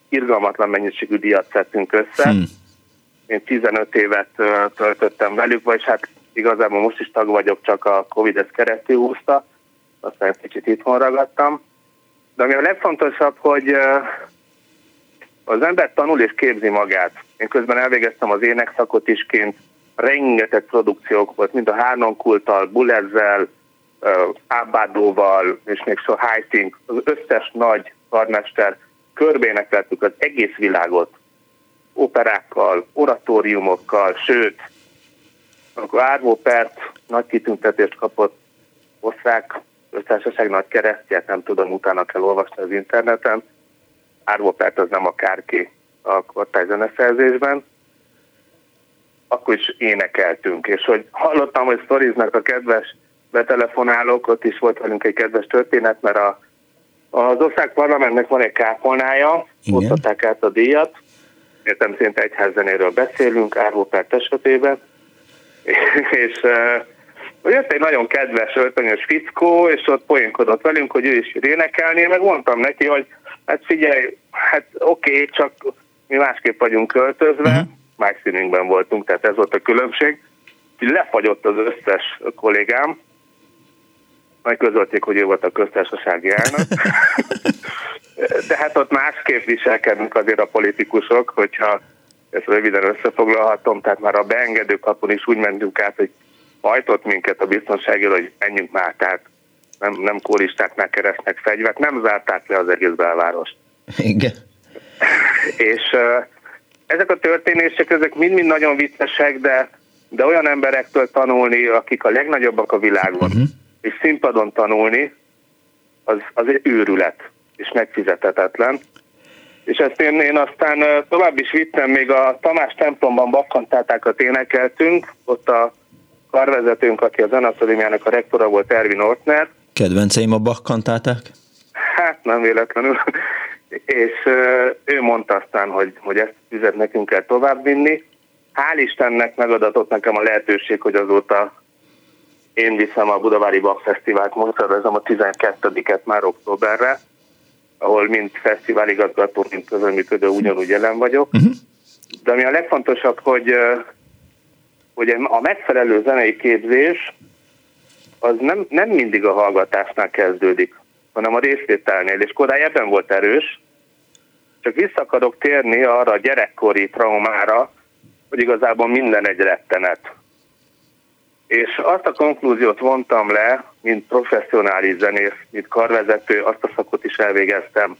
Irgalmatlan mennyiségű díjat szedtünk össze. Hmm. Én 15 évet töltöttem velük, vagy hát igazából most is tag vagyok, csak a Covid ezt keresztül húzta, aztán egy kicsit itthon ragadtam. De ami a legfontosabb, hogy az ember tanul és képzi magát. Én közben elvégeztem az énekszakot is kint, rengeteg produkciók volt, mint a Hárnon Kulttal, Bulezzel, Ábádóval, és még so Heiting, az összes nagy karmester, körbénekeltük az egész világot, operákkal, oratóriumokkal, sőt, akkor Árvó Pert nagy kitüntetést kapott osztrák össztársaság nagy keresztjét, nem tudom, utána kell olvasni az interneten. Árvó Pert az nem akárki a kortály zeneszerzésben, akkor is énekeltünk, és hogy hallottam, hogy sztoriznak a kedves betelefonálók, ott is volt velünk egy kedves történet, mert a, az ország parlamentnek van egy kápolnája, ott adták át a díjat, értem szerint egyházzenéről beszélünk, Árvópert esetében, és uh, jött egy nagyon kedves öltönyös fickó, és ott poénkodott velünk, hogy ő is énekelni, meg mondtam neki, hogy hát figyelj, hát oké, okay, csak mi másképp vagyunk költözve, uh-huh más színünkben voltunk, tehát ez volt a különbség. Lefagyott az összes kollégám, majd közölték, hogy ő volt a köztársasági elnök. De hát ott másképp viselkednek azért a politikusok, hogyha ezt röviden összefoglalhatom, tehát már a beengedő kapun is úgy mentünk át, hogy hajtott minket a biztonságért, hogy menjünk már, tehát nem, nem kóristáknál keresnek fegyvert, nem zárták le az egész belvárost. Igen. És ezek a történések, ezek mind-mind nagyon viccesek, de, de olyan emberektől tanulni, akik a legnagyobbak a világon, uh-huh. és színpadon tanulni, az, az egy őrület, és megfizethetetlen. És ezt én, én aztán tovább is vittem, még a Tamás templomban bakkantátákat énekeltünk, ott a karvezetőnk, aki az Zenakadémiának a rektora volt, Ervin Ortner. Kedvenceim a bakkantáták? Hát nem véletlenül. És ő mondta aztán, hogy, hogy ezt üzet nekünk kell továbbvinni. Hál' Istennek megadatott nekem a lehetőség, hogy azóta én viszem a Budavári Bak Fesztivált, most szervezem a 12-et már októberre, ahol mind fesztiváligazgató, mind közölműködő ugyanúgy jelen vagyok. Uh-huh. De ami a legfontosabb, hogy, hogy a megfelelő zenei képzés az nem, nem mindig a hallgatásnál kezdődik, hanem a részvételnél, és Kodály ebben volt erős, csak vissza akarok térni arra a gyerekkori traumára, hogy igazából minden egy rettenet. És azt a konklúziót vontam le, mint professzionális zenész, mint karvezető, azt a szakot is elvégeztem,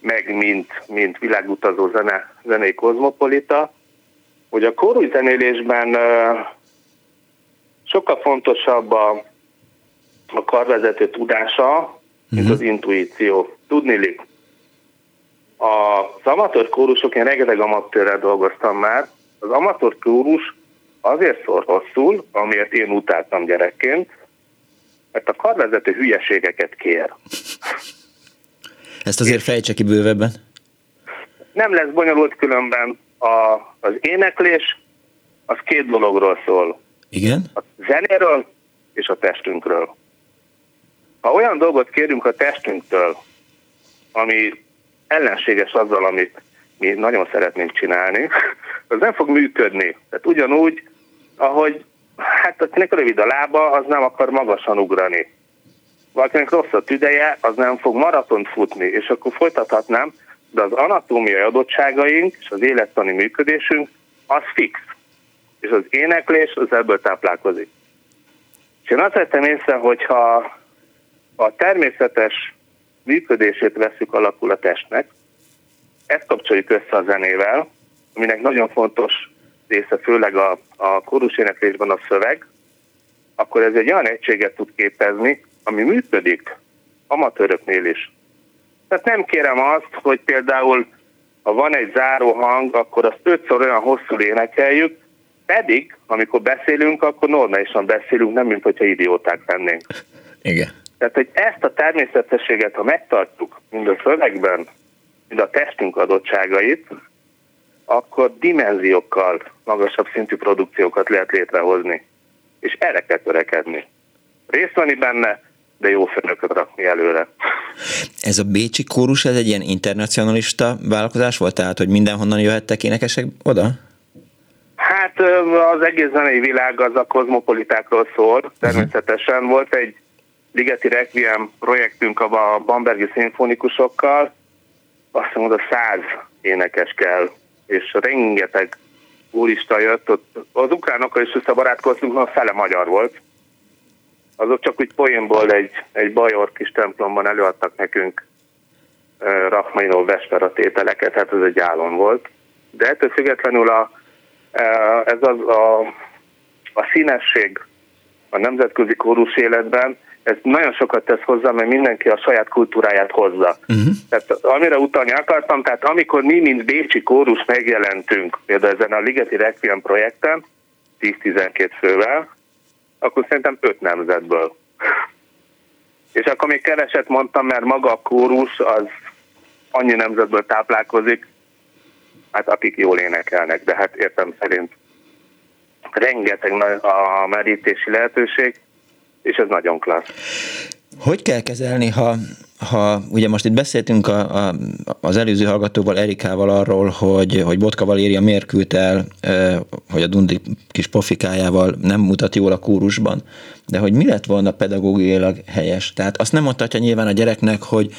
meg mint, mint világutazó zene, zenei kozmopolita, hogy a kórus zenélésben sokkal fontosabb a, a karvezető tudása, mint uh-huh. az intuíció. Tudnilik, az amatőr kórusok, én rengeteg amatőrrel dolgoztam már, az amatőr kórus azért szól rosszul, amiért én utáltam gyerekként, mert a karvezető hülyeségeket kér. Ezt azért fejtse ki bővebben. Nem lesz bonyolult különben. A, az éneklés az két dologról szól. Igen? A zenéről és a testünkről. Ha olyan dolgot kérünk a testünktől, ami ellenséges azzal, amit mi nagyon szeretnénk csinálni, az nem fog működni. Tehát ugyanúgy, ahogy hát akinek rövid a lába, az nem akar magasan ugrani. Valakinek rossz a tüdeje, az nem fog maratont futni, és akkor folytathatnám, de az anatómiai adottságaink és az élettani működésünk az fix. És az éneklés az ebből táplálkozik. És én azt vettem észre, hogyha a természetes működését veszük alakul a testnek, ezt kapcsoljuk össze a zenével, aminek nagyon fontos része, főleg a, a kórus éneklésben a szöveg, akkor ez egy olyan egységet tud képezni, ami működik amatőröknél is. Tehát nem kérem azt, hogy például ha van egy záró hang, akkor azt ötször olyan hosszú énekeljük, pedig, amikor beszélünk, akkor normálisan beszélünk, nem mint hogyha idióták lennénk. Igen. Tehát, hogy ezt a természetességet, ha megtartjuk, mind a szövegben, mind a testünk adottságait, akkor dimenziókkal magasabb szintű produkciókat lehet létrehozni. És erre kell törekedni. Részt venni benne, de jó főnököt rakni előre. Ez a Bécsi kórus, ez egy ilyen internacionalista vállalkozás volt? Tehát, hogy mindenhonnan jöhettek énekesek oda? Hát az egész zenei világ az a kozmopolitákról szól. Természetesen volt egy Ligeti Requiem projektünk a Bambergi szimfonikusokkal, azt mondom, száz énekes kell, és rengeteg úrista jött, ott az ukránokkal is összebarátkoztunk, a fele magyar volt. Azok csak úgy poénból egy, egy bajor kis templomban előadtak nekünk uh, Rachmaninov Vespera tételeket, hát ez egy álom volt. De ettől függetlenül a, ez az a, a színesség a nemzetközi kórus életben, ez nagyon sokat tesz hozzá, mert mindenki a saját kultúráját hozza. Uh-huh. Tehát amire utalni akartam, tehát amikor mi, mint Bécsi kórus megjelentünk, például ezen a Ligeti Requiem projekten, 10-12 fővel, akkor szerintem 5 nemzetből. És akkor még keveset mondtam, mert maga a kórus az annyi nemzetből táplálkozik, hát akik jól énekelnek, de hát értem szerint rengeteg a merítési lehetőség, és ez nagyon klassz. Hogy kell kezelni, ha ha ugye most itt beszéltünk a, a, az előző hallgatóval, Erikával arról, hogy, hogy Botka Valéria miért küldte el, hogy a Dundi kis pofikájával nem mutat jól a kórusban, de hogy mi lett volna pedagógiailag helyes. Tehát azt nem mondhatja nyilván a gyereknek, hogy,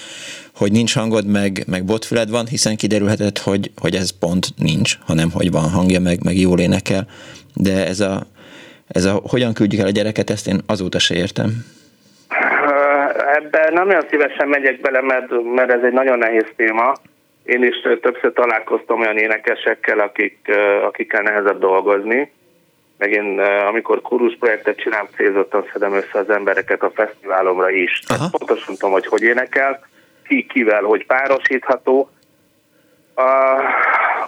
hogy nincs hangod, meg, meg botfüled van, hiszen kiderülhetett, hogy, hogy ez pont nincs, hanem hogy van hangja, meg, meg jól énekel. De ez a, ez a hogyan küldjük el a gyereket, ezt én azóta se értem. Ebben nem olyan szívesen megyek bele, mert, mert ez egy nagyon nehéz téma. Én is többször találkoztam olyan énekesekkel, akik, akikkel nehezebb dolgozni. Meg én, amikor kurus projektet csinálom, célzottan szedem össze az embereket a fesztiválomra is. Pontosan tudom, hogy hogy énekel, ki kivel, hogy párosítható. A,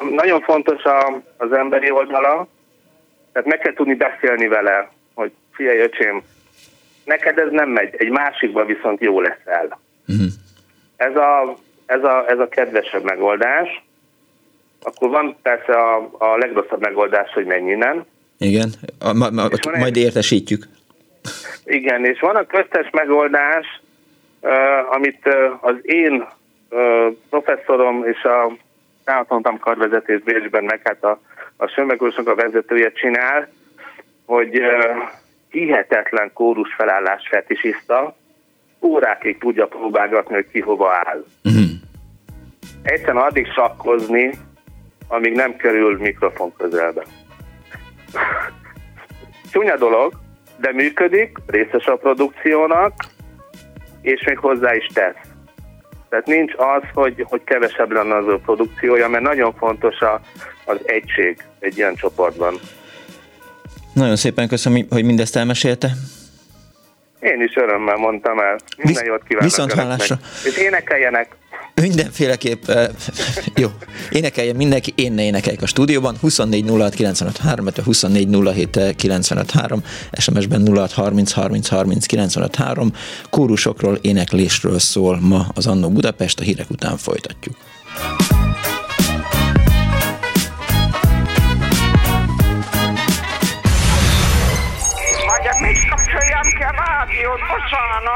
nagyon fontos a, az emberi oldala, tehát meg kell tudni beszélni vele, hogy figyelj, öcsém, neked ez nem megy, egy másikban viszont jó leszel. Uh-huh. Ez, a, ez, a, ez a kedvesebb megoldás. Akkor van persze a, a legrosszabb megoldás, hogy menj innen. Igen, a, ma, ma, majd egy... értesítjük. Igen, és van a köztes megoldás, uh, amit uh, az én uh, professzorom és a Támatontam karvezetés Bécsben, meg hát a, a Sömegósnak a vezetője csinál, hogy hihetetlen kórus felállás fetisiszta, órákig tudja próbálgatni, hogy ki hova áll. Uh-huh. Egyszerűen addig sakkozni, amíg nem kerül mikrofon közelbe. Csúnya dolog, de működik, részes a produkciónak, és még hozzá is tesz. Tehát nincs az, hogy, hogy kevesebb lenne az a produkciója, mert nagyon fontos a, az egység egy ilyen csoportban. Nagyon szépen köszönöm, hogy mindezt elmesélte. Én is örömmel mondtam el. Minden Visz, jót kívánok Viszont hallásra. És énekeljenek. Mindenféleképp, uh, jó, énekeljen mindenki, én ne énekeljek a stúdióban, 24 06 95 3, 24 07 95 3, SMS-ben 06 30 30 30 95 3, kórusokról, éneklésről szól ma az Annó Budapest, a hírek után folytatjuk.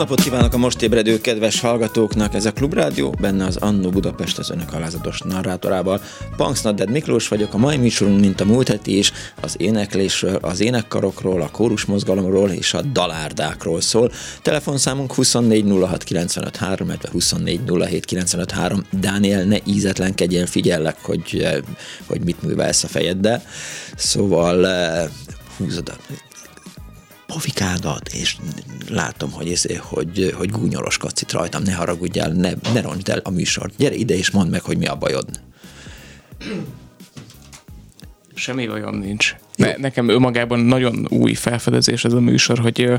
Napot kívánok a most ébredő kedves hallgatóknak! Ez a Klubrádió, benne az Annó Budapest az önök alázatos narrátorával. Punks Nadded Miklós vagyok, a mai műsorunk, mint a múlt heti is, az éneklésről, az énekkarokról, a kórusmozgalomról és a dalárdákról szól. Telefonszámunk 2406953, illetve 2407953. Dániel, ne ízetlenkedjen, figyellek, hogy, hogy mit művelsz a fejeddel. Szóval eh, húzod a pofikádat, és látom, hogy, ez, hogy, hogy gúnyoloskodsz itt rajtam, ne haragudjál, ne, ne roncsd el a műsort. Gyere ide és mondd meg, hogy mi a bajod. Semmi bajom nincs. Ne, nekem önmagában nagyon új felfedezés ez a műsor, hogy ö,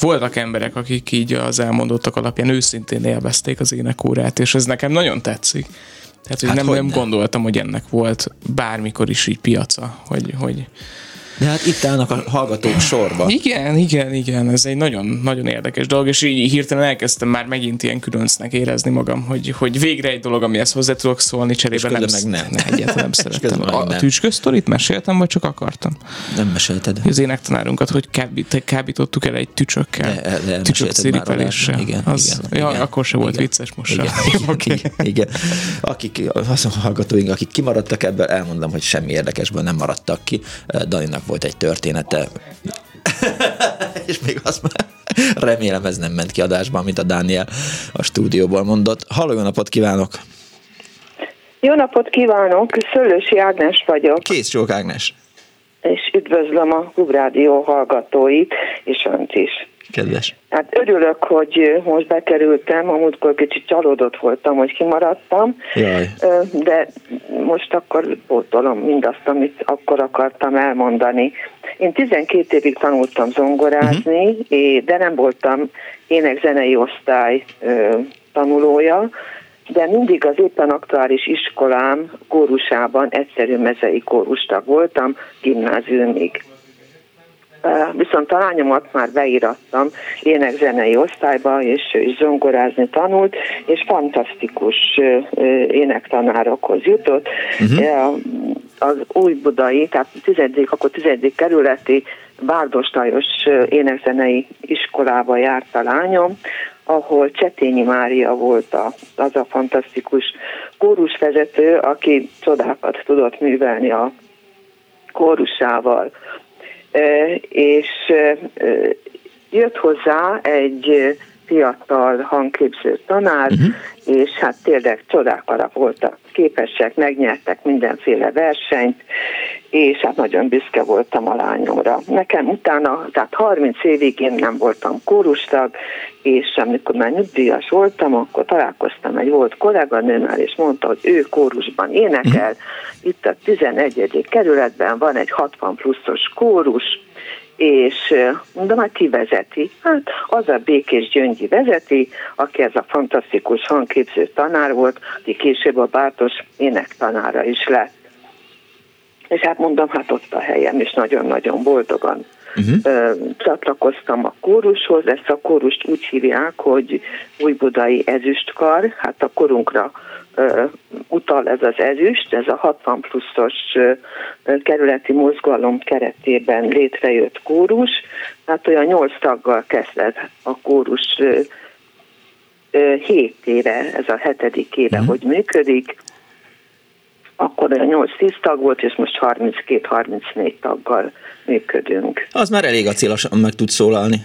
voltak emberek, akik így az elmondottak alapján őszintén élvezték az énekórát, és ez nekem nagyon tetszik. Tehát, hogy hát nem, hogy nem gondoltam, hogy ennek volt bármikor is így piaca, hogy, hogy de hát itt állnak a hallgatók sorba. Igen, igen, igen, ez egy nagyon, nagyon érdekes dolog, és így hirtelen elkezdtem már megint ilyen különcnek érezni magam, hogy, hogy végre egy dolog, amihez hozzá tudok szólni, cserébe nem, meg nem. Ne, egyáltalán nem szerettem. A, a tücsköztorit meséltem, vagy csak akartam? Nem mesélted. Az énektanárunkat, hogy kábít, kábítottuk el egy tücsökkel. De, de tücsök széripeléssel. Igen, az, igen, ja, igen, akkor se volt igen, vicces most igen, igen, okay. igen, igen. Akik, azon hallgatóink, akik kimaradtak ebből, elmondom, hogy semmi érdekesből nem maradtak ki. Daninak volt egy története. és még azt már remélem ez nem ment ki adásban, mint a Dániel a stúdióból mondott. Halló, jó napot kívánok! Jó napot kívánok, Szőlősi Ágnes vagyok. Kész csók Ágnes. És üdvözlöm a Klubrádió hallgatóit, és önt is. Kedves. Hát örülök, hogy most bekerültem, a múltkor kicsit csalódott voltam, hogy kimaradtam, Jaj. de most akkor pótolom mindazt, amit akkor akartam elmondani. Én 12 évig tanultam zongorázni, uh-huh. de nem voltam énekzenei osztály tanulója, de mindig az éppen aktuális iskolám kórusában egyszerű mezei kórustag voltam, gimnáziumig. Viszont a lányomat már beírattam énekzenei osztályba, és ő is zongorázni tanult, és fantasztikus énektanárokhoz jutott. Uh-huh. Az új budai, tehát tizedik, akkor tizedik kerületi Bárdos Lajos énekzenei iskolába járt a lányom, ahol Csetényi Mária volt a, az a fantasztikus kórusvezető, aki csodákat tudott művelni a kórusával. És jött hozzá egy fiatal hangképző tanár, uh-huh. és hát tényleg csodákra voltak képesek, megnyertek mindenféle versenyt, és hát nagyon büszke voltam a lányomra. Nekem utána, tehát 30 évig én nem voltam kórustag, és amikor már nyugdíjas voltam, akkor találkoztam egy volt kolléganőmmel, és mondta, hogy ő kórusban énekel, uh-huh. itt a 11. kerületben van egy 60 pluszos kórus, és mondom, hát ki vezeti? Hát az a Békés Gyöngyi vezeti, aki ez a fantasztikus hangképző tanár volt, aki később a Bártos énektanára is lett. És hát mondom, hát ott a helyem, és nagyon-nagyon boldogan uh-huh. csatlakoztam a kórushoz. Ezt a kórust úgy hívják, hogy újbudai ezüstkar, hát a korunkra utal ez az ezüst, ez a 60 pluszos kerületi mozgalom keretében létrejött kórus, tehát olyan 8 taggal kezdett a kórus uh, 7 éve, ez a hetedik éve, uh-huh. hogy működik, akkor olyan 8-10 tag volt, és most 32-34 taggal működünk. Az már elég acélosan meg tud szólalni.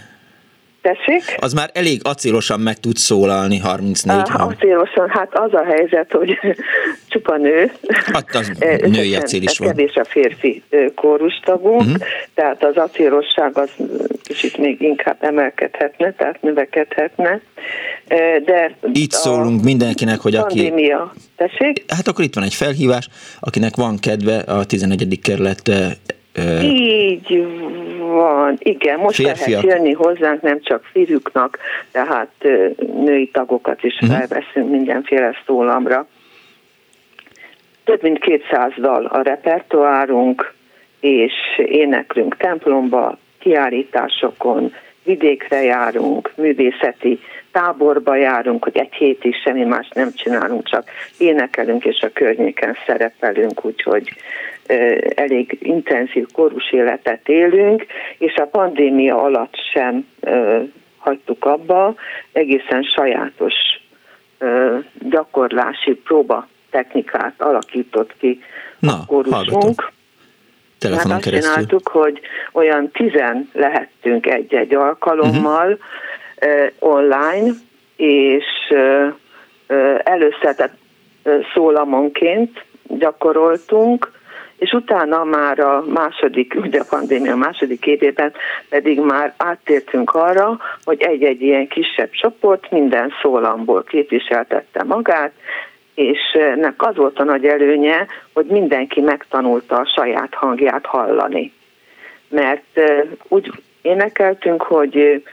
Tessék? Az már elég acélosan meg tud szólalni, 34 ah, Acélosan, hát az a helyzet, hogy csupa nő. Hát az női acél is van. Kevés a férfi kórustagunk, uh-huh. tehát az acélosság az kicsit még inkább emelkedhetne, tehát növekedhetne. De Így szólunk mindenkinek, hogy aki... Pandémia. Tessék? Hát akkor itt van egy felhívás, akinek van kedve a 11. kerület így van, igen, most Férfiak. lehet jönni hozzánk, nem csak férjüknak, tehát női tagokat is uh-huh. felveszünk mindenféle szólamra. Több mint 200 dal a repertoárunk, és éneklünk templomba, kiállításokon, vidékre járunk, művészeti táborba járunk, hogy egy hétig semmi más nem csinálunk, csak énekelünk és a környéken szerepelünk, úgyhogy elég intenzív korus életet élünk, és a pandémia alatt sem hagytuk abba, egészen sajátos gyakorlási próba technikát alakított ki Na, a kórusunk. Telefonon hát azt keresztül. csináltuk, hogy olyan tizen lehettünk egy-egy alkalommal uh-huh. online, és először tehát szólamonként gyakoroltunk, és utána már a második, ugye a pandémia második évében pedig már áttértünk arra, hogy egy-egy ilyen kisebb csoport minden szólamból képviseltette magát, és ennek az volt a nagy előnye, hogy mindenki megtanulta a saját hangját hallani. Mert úgy énekeltünk, hogy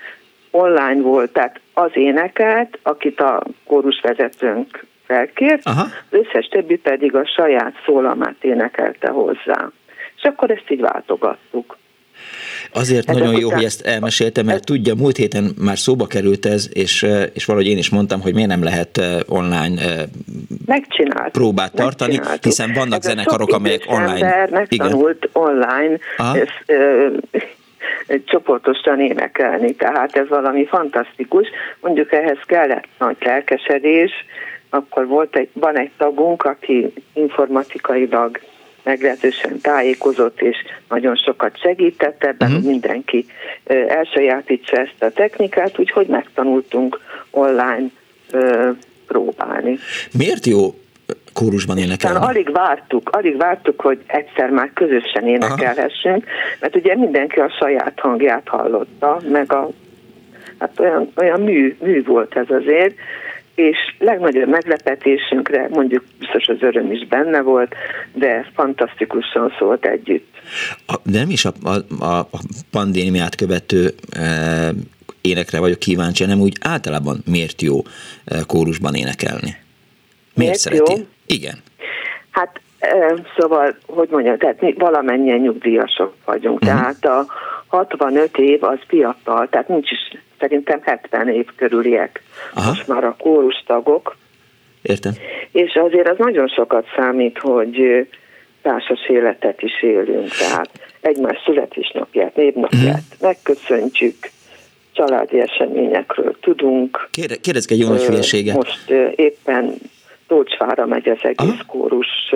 online volt, tehát az énekelt, akit a kórusvezetőnk felkért, Aha. az összes többi pedig a saját szólamát énekelte hozzá. És akkor ezt így váltogattuk. Azért ez nagyon jó, hogy ezt elmesélte, mert ez... tudja, múlt héten már szóba került ez, és, és valahogy én is mondtam, hogy miért nem lehet online próbát tartani, hiszen vannak ez zenekarok, amelyek online. Igen. online ezt, ö, csoportosan énekelni, tehát ez valami fantasztikus. Mondjuk ehhez kellett nagy lelkesedés, akkor volt egy, van egy tagunk, aki informatikailag meglehetősen tájékozott, és nagyon sokat segített ebben, uh-huh. mindenki elsajátítsa ezt a technikát, úgyhogy megtanultunk online próbálni. Miért jó kórusban énekelni? Aztán alig vártuk, alig vártuk, hogy egyszer már közösen énekelhessünk, Aha. mert ugye mindenki a saját hangját hallotta, meg a hát olyan, olyan mű, mű volt ez azért, és legnagyobb meglepetésünkre, mondjuk biztos az öröm is benne volt, de fantasztikusan szólt együtt. A, nem is a, a, a pandémiát követő e, énekre vagyok kíváncsi, hanem úgy általában miért jó e, kórusban énekelni? Miért, miért szereti? Jó? Igen. Hát e, szóval, hogy mondjam, tehát mi valamennyien nyugdíjasok vagyunk, uh-huh. tehát a 65 év az fiatal, tehát nincs is szerintem 70 év körüliek Aha. most már a kórustagok. Értem. És azért az nagyon sokat számít, hogy társas életet is élünk, tehát egymás születésnapját, névnapját uh-huh. megköszöntjük, családi eseményekről tudunk. Kérdezz egy jó nagy hülyeséget. Most éppen Tócsvára megy az egész Aha. kórus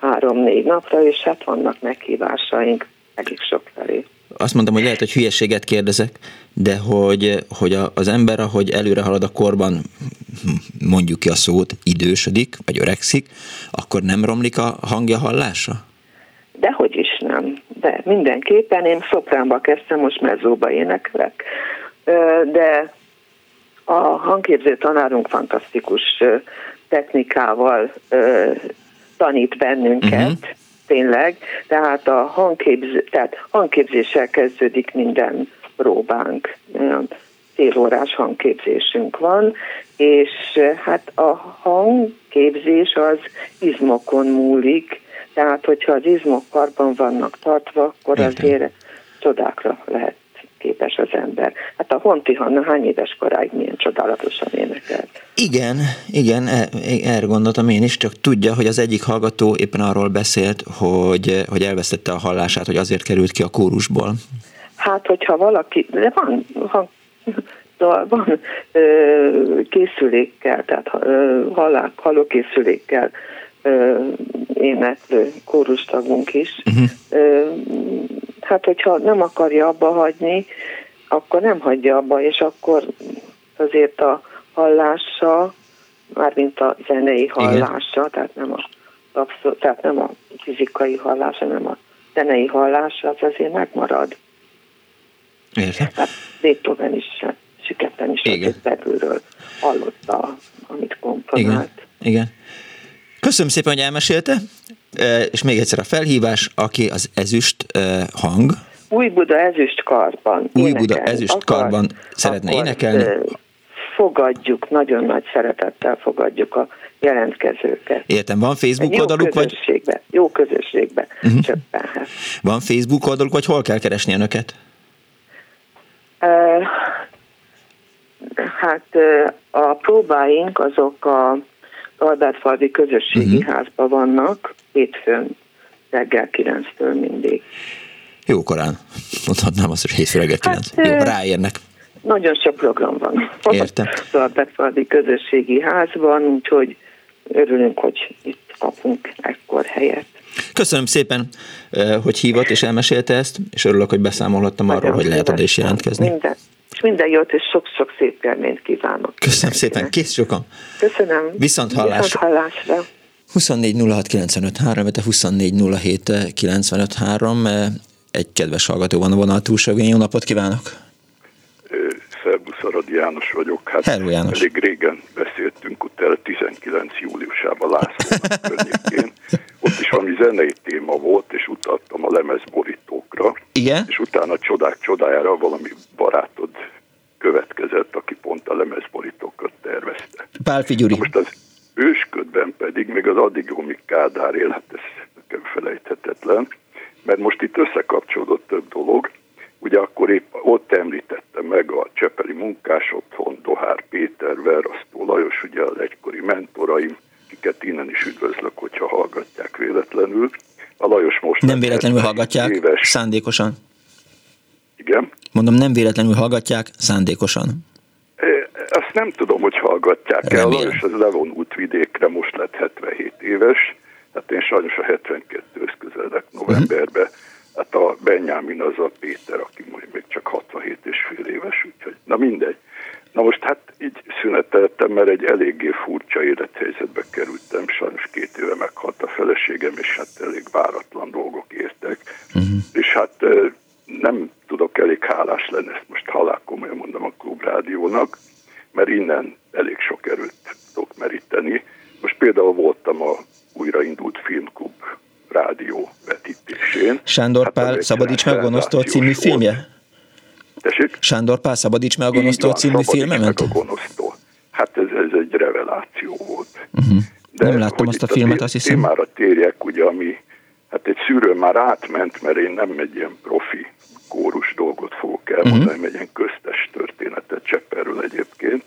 három-négy napra, és hát vannak meghívásaink elég sok felé azt mondtam, hogy lehet, hogy hülyeséget kérdezek, de hogy, hogy az ember, ahogy előre halad a korban, mondjuk ki a szót, idősödik, vagy öregszik, akkor nem romlik a hangja hallása? Dehogy is nem. De mindenképpen én szopránba kezdtem, most mezzóba éneklek. De a hangképző tanárunk fantasztikus technikával tanít bennünket, uh-huh tényleg, tehát a hangképz, tehát hangképzéssel kezdődik minden próbánk, olyan félórás hangképzésünk van, és hát a hangképzés az izmokon múlik, tehát hogyha az izmok karban vannak tartva, akkor Értem. azért csodákra lehet képes az ember. Hát a Honti Hanna hány éves koráig milyen csodálatosan énekelt. Igen, igen, e, erre gondoltam én is, csak tudja, hogy az egyik hallgató éppen arról beszélt, hogy, hogy elvesztette a hallását, hogy azért került ki a kórusból. Hát, hogyha valaki, de van, ha, szóval van ö, készülékkel, tehát ö, hallák, éneklő kórustagunk is. Uh-huh. Hát hogyha nem akarja abba hagyni, akkor nem hagyja abba, és akkor azért a hallása, mármint a zenei hallása, Igen. tehát nem a abszol, tehát nem a fizikai hallás, hanem a zenei hallás, az azért megmarad. Értem. Hát Beethoven is siketten is belülről hallotta, amit komponált. Igen. Igen. Köszönöm szépen, hogy elmesélte, és még egyszer a felhívás, aki az ezüst hang. Új Buda ezüst karban. Új Buda ezüst akar, karban szeretne énekelni. E, fogadjuk, nagyon nagy szeretettel fogadjuk a jelentkezőket. Értem, van Facebook jó oldaluk? Közösségbe, vagy? Jó közösségbe uh-huh. Van Facebook oldaluk, vagy hol kell keresni önöket? Uh, hát a próbáink azok a Albert-falvi közösségi uh-huh. házban vannak, hétfőn reggel 9-től mindig. Jó korán. Mondhatnám azt, hogy hétfő reggel 9. Hát, Jó, ráérnek. Nagyon sok program van. Értem. Az Albert-falvi közösségi házban, úgyhogy örülünk, hogy itt kapunk ekkor helyet. Köszönöm szépen, hogy hívott és elmesélte ezt, és örülök, hogy beszámolhattam Nagyon arról, hogy lehet oda is jelentkezni. Minden, és minden jót, és sok-sok szép élményt kívánok. Köszönöm szépen, kész sokan. Köszönöm. Viszont hallásra. Viszont hallásra. 24 06 95 3, 24 07 95 3. Egy kedves hallgató van a vonal túlsógén. Jó napot kívánok! Szerbusz Aradi János vagyok. Hát Hello, János. elég régen beszéltünk utána 19 júliusában Lászlónak környékén. Ott is valami zenei téma volt, és utaltam a lemezborítókra. Igen? És utána csodák csodájára valami barátod következett, aki pont a lemezborítókat tervezte. Pál Figyuri. Most az ősködben pedig még az addig Romi Kádár él, hát ez nekem felejthetetlen, mert most itt összekapcsolódott több dolog. Ugye akkor épp ott említettem meg a Csepeli munkás otthon, Dohár Péter, Verasztó Lajos, ugye az egykori mentoraim, akiket innen is üdvözlök, hogyha hallgatják véletlenül. A Lajos most... Nem véletlenül hallgatják, éves. szándékosan. Igen? Mondom, nem véletlenül hallgatják, szándékosan. Azt nem tudom, hogy hallgatják el. Lajos az levonult vidékre, most lett 77 éves. Hát én sajnos a 72-höz közeledek novemberbe. Uh-huh. Hát a Benyámin az a Péter, aki most még csak 67 és fél éves, úgyhogy na mindegy. Na most hát így szüneteltem, mert egy eléggé furcsa élethelyzetbe kerültem, sajnos két éve meghalt a feleségem, és hát elég váratlan dolgok értek. Uh-huh. És hát nem tudok elég hálás lenni, ezt most halálkomolyan mondom a klubrádiónak, mert innen elég sok erőt tudok meríteni. Most például voltam a újraindult filmklub rádió vetítésén. Sándor hát Pál Szabadíts meg a gonosztól című filmje? Tessék? Sándor Pál Szabadíts meg a gonosztól című filmje ment? a gonosztól. Hát ez, ez egy reveláció volt. Uh-huh. De nem láttam azt a filmet, azt hiszem. Témára térjek, ugye, ami hát egy szűrő már átment, mert én nem egy ilyen profi kórus dolgot fogok elmondani, uh-huh. egy ilyen köztes történetet Csepperről egyébként.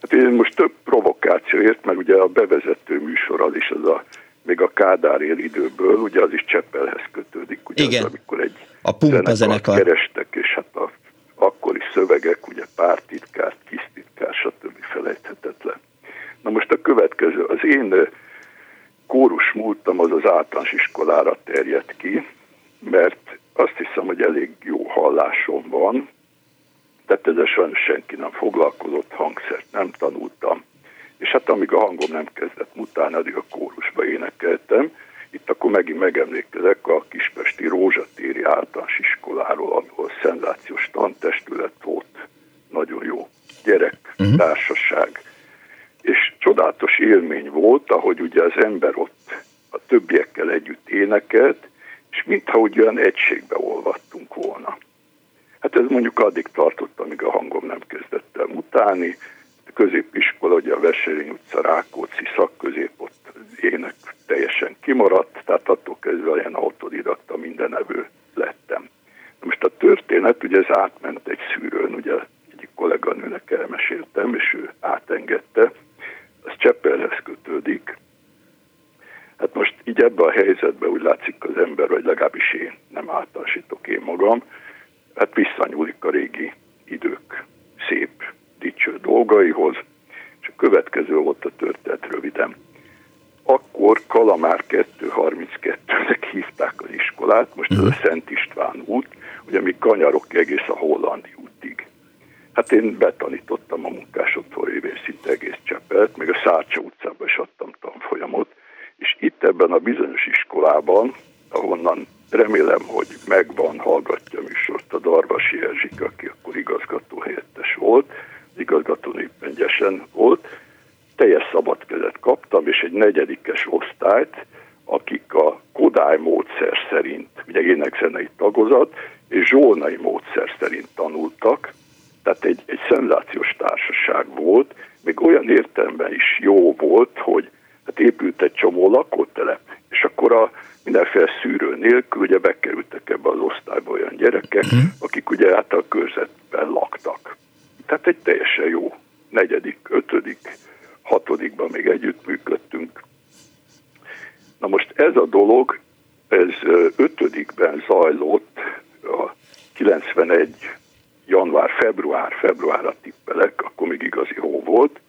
Hát én most több provokációért, mert ugye a bevezető műsor az is az a még a Kádár él időből, ugye az is Cseppelhez kötődik, ugye Igen. Az, amikor egy a pumpa zenekar kerestek, és hát a akkori szövegek, ugye pártitkár, kisztitkár, stb. felejthetetlen. Na most a következő, az én kórus múltam az az általános iskolára terjedt ki, mert azt hiszem, hogy elég jó hallásom van, tehát ezzel sajnos senki nem foglalkozott, hangszert nem tanultam, és hát amíg a hangom nem kezdett mutálni, addig a kórusba énekeltem. Itt akkor megint megemlékezek a Kispesti Rózsatéri általános iskoláról, ahol szenzációs tantestület volt, nagyon jó gyerek, uh-huh. társaság. És csodálatos élmény volt, ahogy ugye az ember ott a többiekkel együtt énekelt, és mintha úgy olyan egységbe olvadtunk volna. Hát ez mondjuk addig tartott, amíg a hangom nem kezdett el mutálni, középiskola, ugye a Veselény utca, Rákóczi szakközép, ott ének teljesen kimaradt, tehát attól kezdve ilyen autodidakta mindenevő lettem. Most a történet, ugye ez átment egy szűrőn, ugye egyik kolléganőnek elmeséltem, és ő átengedte, az Cseppelhez kötődik. Hát most így ebbe a helyzetbe úgy látszik az ember, vagy legalábbis én nem általánosítok én magam, hát visszanyúlik a régi idők szép dicső dolgaihoz, és a következő volt a történet röviden. Akkor Kalamár 232-nek hívták az iskolát, most ez a mhm. Szent István út, ugye mi kanyarok egész a Hollandi útig. Hát én betanítottam a munkásotthon révén szinte egész Csepelt, meg a Szárcsa utcában is adtam tanfolyamot, és itt ebben a bizonyos iskolában, ahonnan remélem, hogy megvan, hallgatja a műsort a Darvasi Erzsik, aki akkor igazgató helyettes volt, igazgató éppen gyesen volt, teljes szabad kezet kaptam, és egy negyedikes osztályt, akik a Kodály módszer szerint, ugye énekzenei tagozat, és zsolnai módszer szerint tanultak, tehát egy, egy szenzációs társaság volt, még olyan értelemben is jó volt, hogy hát épült egy csomó lakótelep, és akkor a mindenféle szűrő nélkül ugye bekerültek ebbe az osztályba olyan gyerekek, mhm. akik ugye hát a körzetben laktak. Tehát egy teljesen jó negyedik, ötödik, hatodikban még együtt működtünk. Na most ez a dolog, ez ötödikben zajlott, a 91 január, február, februárra tippelek, akkor még igazi hó volt,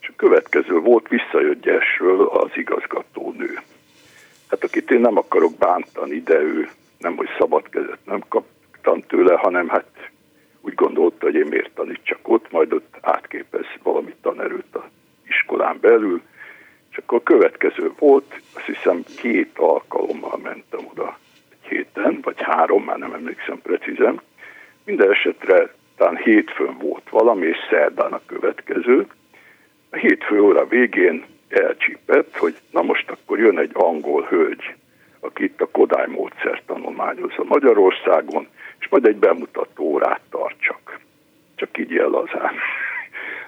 és a következő volt, visszajött Gyesről az igazgatónő. Hát akit én nem akarok bántani, de ő nem, hogy szabad kezet nem kaptam tőle, hanem hát úgy gondolta, hogy én miért tanítsak ott, majd ott átképez valami tanerőt a iskolán belül, akkor a következő volt, azt hiszem két alkalommal mentem oda egy héten, vagy három, már nem emlékszem precízen. Minden esetre talán hétfőn volt valami, és szerdán a következő. A hétfő óra végén elcsípett, hogy na most akkor jön egy angol hölgy, aki itt a Kodály módszert tanulmányozza Magyarországon, és majd egy bemutató órát tartsak. Csak így lazán.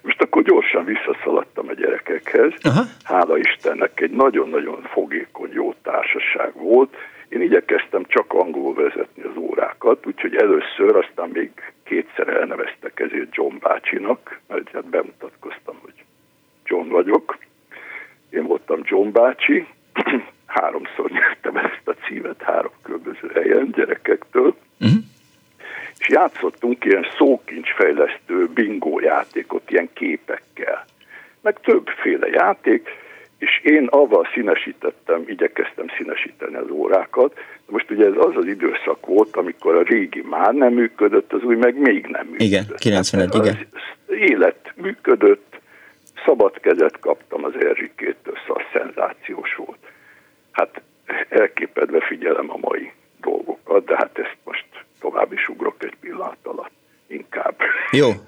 Most akkor gyorsan visszaszaladtam a gyerekekhez. Aha. Hála Istennek egy nagyon-nagyon fogékony, jó társaság volt. Én igyekeztem csak angol vezetni az órákat, úgyhogy először, aztán még kétszer elneveztek ezért John bácsinak, mert hát bemutatkoztam, hogy John vagyok. Én voltam John bácsi, háromszor nyertem ezt a címet három különböző helyen gyerekektől. Uh-huh és játszottunk ilyen szókincsfejlesztő bingó játékot, ilyen képekkel. Meg többféle játék, és én avval színesítettem, igyekeztem színesíteni az órákat. Most ugye ez az az időszak volt, amikor a régi már nem működött, az új meg még nem működött. Igen, 91, igen. Az élet működött, szabad kezet kaptam az Erzsikétől, szóval szenzációs volt. Hát elképedve figyelem a mai dolgokat, de hát ezt most tovább is ugrok egy pillanat alatt inkább. Jó.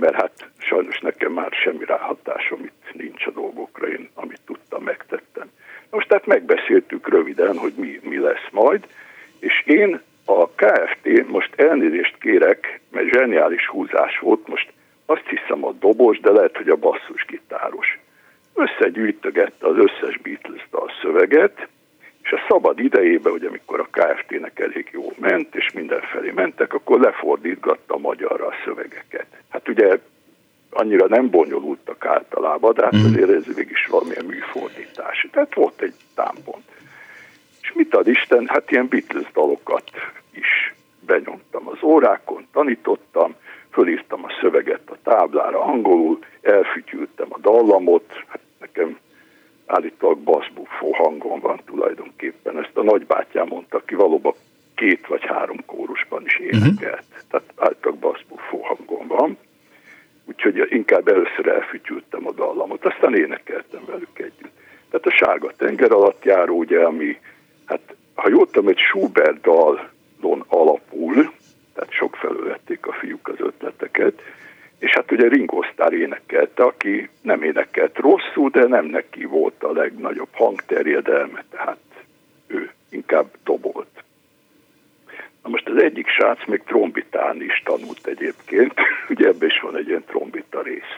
Mert hát sajnos nekem már semmi ráhatásom itt nincs a dolgokra, én amit tudtam tehát megbeszéltük röviden, hogy mi, mi lesz majd, és én a KFT, most elnézést kérek, mert zseniális húzás volt, most azt hiszem a dobos, de lehet, hogy a basszusgitáros. Összegyűjtögette az összes Beatles dal szöveget, és a szabad idejében, hogy amikor a KFT-nek elég jó ment, és mindenfelé mentek, akkor lefordítgatta magyarra a szövegeket. Hát ugye annyira nem bonyolultak általában, de hát mhm. azért ez végig is valamilyen műfordítás. Tehát volt egy támpont. És mit ad Isten? Hát ilyen Beatles dalokat is benyomtam az órákon, tanítottam, fölírtam a szöveget a táblára angolul, elfütyültem a dallamot, hát nekem állítólag bassbuffó hangom van tulajdonképpen. Ezt a nagybátyám mondta ki, valóban két vagy három kórusban is énekelt. Uh-huh. Tehát állítólag bassbuffó hangom van. Úgyhogy inkább először elfütyültem a dallamot, aztán énekeltem velük együtt. Tehát a sárga tenger alatt járó, ugye, ami, hát ha jól tudom, egy Schubert dalon alapul, tehát sok felől vették a fiúk az ötleteket, és hát ugye Ringo Starr énekelte, aki nem énekelt rosszul, de nem neki volt a legnagyobb hangterjedelme, tehát ő inkább dobolt. Na most az egyik srác még trombitán is tanult egyébként, ugye ebben is van egy ilyen trombita rész.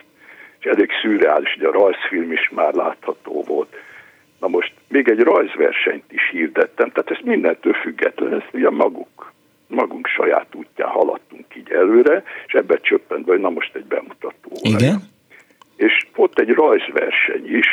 És elég szürreális, hogy a rajzfilm is már látható volt. Na most még egy rajzversenyt is hirdettem, tehát ezt mindentől független, ezt ugye maguk magunk saját útján haladtunk így előre, és ebbe csöppent hogy na most egy bemutató. Igen? Rajzverseny is,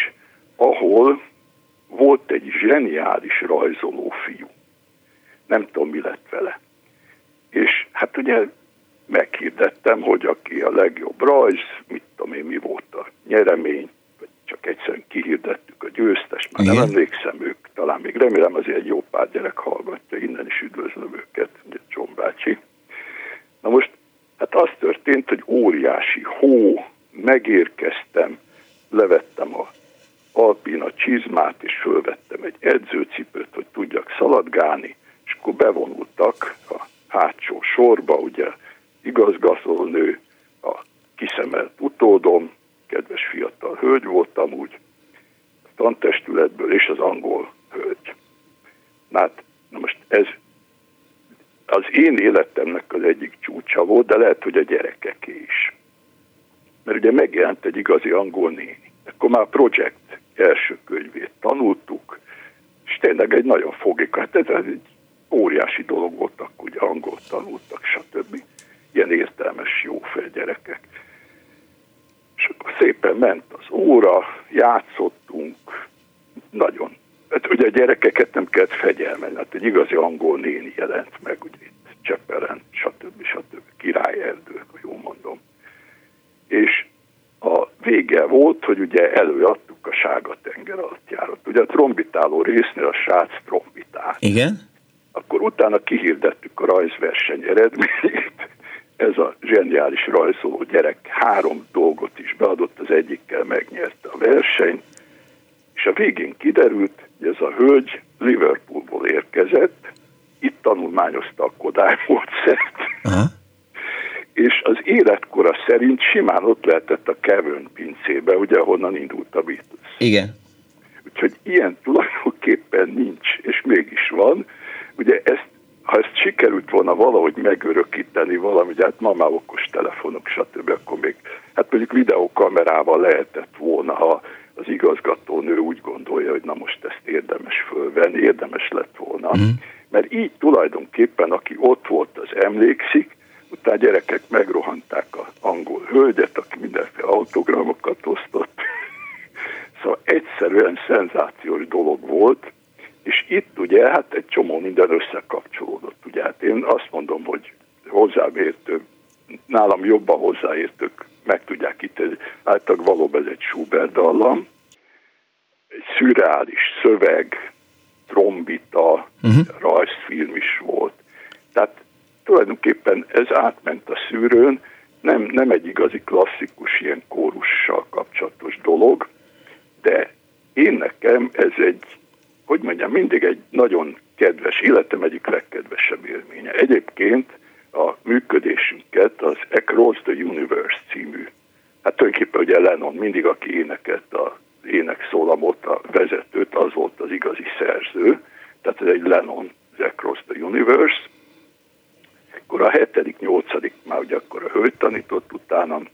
Igen. Hát én azt mondom, hogy hozzám értő, nálam jobban hozzáértők meg tudják itt, általában valóban ez egy Schubert dallam, egy szürreális szöveg, trombita, uh-huh. rajzfilm is volt. Tehát tulajdonképpen ez átment a szűrőn, nem, nem egy igazi klasszikus ilyen kórussal kapcsolatos dolog, de én nekem ez egy, hogy mondjam, mindig egy nagyon kedves, életem egyik legkedvesebb élménye. Egyébként a működésünket az Across the Universe című. Hát tulajdonképpen ugye Lennon mindig, aki énekelt a énekszólamot, a vezetőt, az volt az igazi szerző, tehát ez egy Lennon, The Across the Universe. Akkor a hetedik, nyolcadik már ugye akkor a hölgy tanított utánam,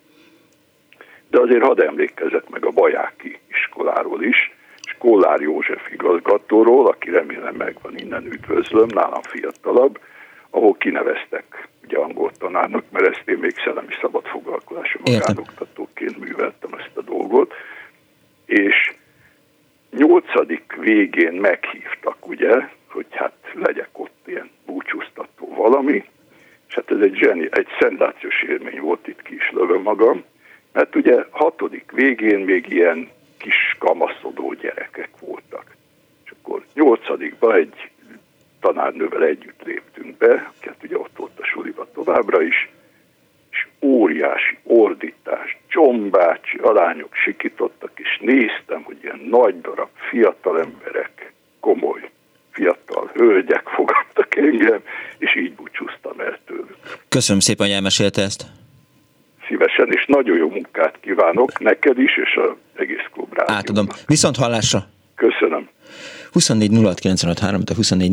de azért hadd emlékezzek meg a Bajáki iskoláról is, Kollár József igazgatóról, aki remélem megvan innen üdvözlöm, nálam fiatalabb, ahol kineveztek ugye angol tanárnak, mert ezt én még szellemi szabad foglalkozású magánoktatóként műveltem ezt a dolgot, és nyolcadik végén meghívtak, ugye, hogy hát legyek ott ilyen búcsúztató valami, és hát ez egy, zseni, egy szenzációs élmény volt, itt ki is lövöm magam, mert ugye hatodik végén még ilyen kis kamaszodó gyerekek voltak. És akkor nyolcadikban egy tanárnővel együtt léptünk be, hát ugye ott volt a suliba továbbra is, és óriási ordítás, csombácsi alányok sikítottak, és néztem, hogy ilyen nagy darab fiatal emberek, komoly fiatal hölgyek fogadtak engem, és így búcsúztam el tőlük. Köszönöm szépen, hogy elmesélte ezt. Szívesen, és nagyon jó munkát kívánok neked is, és az egész klub Átadom. Viszont hallásra! Köszönöm. 24 de 24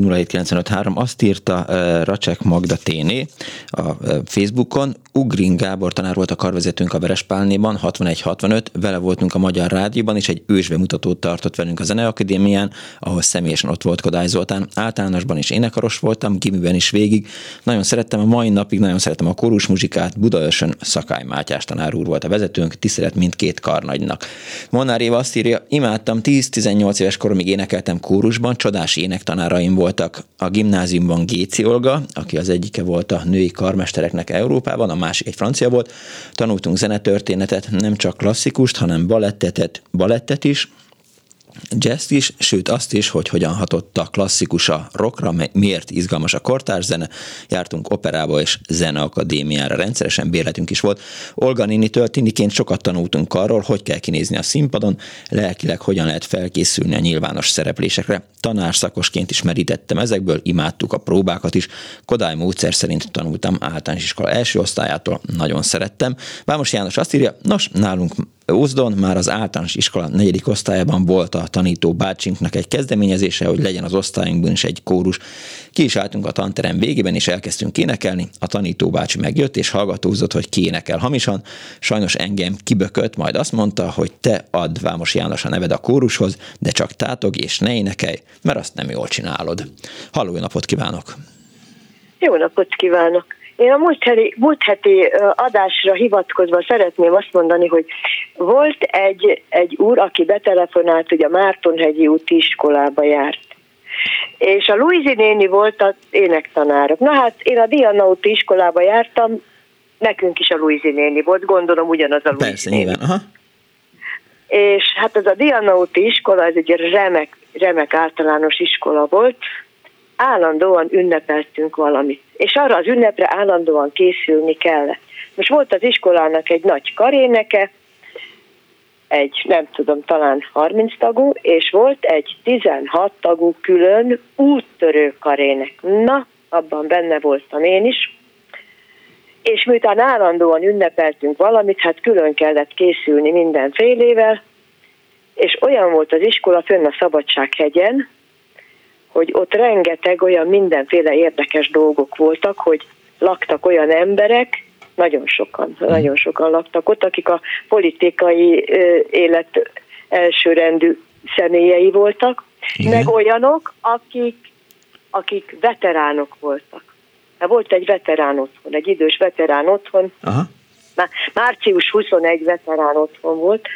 azt írta uh, Racsek Magda Téné a Facebookon. Ugrin Gábor tanár volt a karvezetőnk a Verespálnéban, 61-65, vele voltunk a Magyar Rádióban, és egy ősbemutatót tartott velünk a Zeneakadémián, ahol személyesen ott volt Kodály Zoltán. Általánosban is énekaros voltam, gimiben is végig. Nagyon szerettem a mai napig, nagyon szerettem a kórus muzsikát. Budaörsön Szakály Mátyás tanár úr volt a vezetőnk, tisztelet mindkét karnagynak. Monár Éva azt írja, imádtam, 10-18 éves koromig énekeltem kórusban, csodás énektanáraim voltak. A gimnáziumban Géci Olga, aki az egyike volt a női karmestereknek Európában, a másik egy francia volt. Tanultunk zenetörténetet, nem csak klasszikust, hanem balettetet, balettet is, jazz is, sőt azt is, hogy hogyan hatott a klasszikus a rockra, miért izgalmas a kortárs zene. Jártunk operába és zeneakadémiára, rendszeresen bérletünk is volt. Olga nénitől tiniként sokat tanultunk arról, hogy kell kinézni a színpadon, lelkileg hogyan lehet felkészülni a nyilvános szereplésekre. Tanárszakosként is merítettem ezekből, imádtuk a próbákat is. Kodály módszer szerint tanultam általános iskola első osztályától, nagyon szerettem. Vámos János azt írja, nos, nálunk Úzdon már az általános iskola negyedik osztályában volt a tanító bácsinknak egy kezdeményezése, hogy legyen az osztályunkban is egy kórus. Ki is álltunk a tanterem végében, és elkezdtünk énekelni. A tanító bácsi megjött, és hallgatózott, hogy ki énekel hamisan. Sajnos engem kibökött, majd azt mondta, hogy te add Vámos János a neved a kórushoz, de csak tátog és ne énekelj, mert azt nem jól csinálod. Halló, napot kívánok! Jó napot kívánok! Én a múlt heti, múlt heti adásra hivatkozva szeretném azt mondani, hogy volt egy, egy úr, aki betelefonált, hogy a Mártonhegyi úti iskolába járt. És a Luizi néni volt az énektanárok. Na hát én a Diana úti iskolába jártam, nekünk is a Luizi néni volt, gondolom ugyanaz a Luizi Persze, néni. nyilván, aha. És hát ez a Diana úti iskola, ez egy remek, remek általános iskola volt, állandóan ünnepeltünk valamit, és arra az ünnepre állandóan készülni kellett. Most volt az iskolának egy nagy karéneke, egy nem tudom, talán 30 tagú, és volt egy 16 tagú külön úttörő karének. Na, abban benne voltam én is. És miután állandóan ünnepeltünk valamit, hát külön kellett készülni mindenfélével, és olyan volt az iskola fönn a Szabadsághegyen, hogy ott rengeteg olyan mindenféle érdekes dolgok voltak, hogy laktak olyan emberek, nagyon sokan, hmm. nagyon sokan laktak ott, akik a politikai élet elsőrendű személyei voltak, Igen. meg olyanok, akik, akik veteránok voltak. Hát volt egy veterán otthon, egy idős veterán otthon, Aha. Már március 21 veterán otthon volt,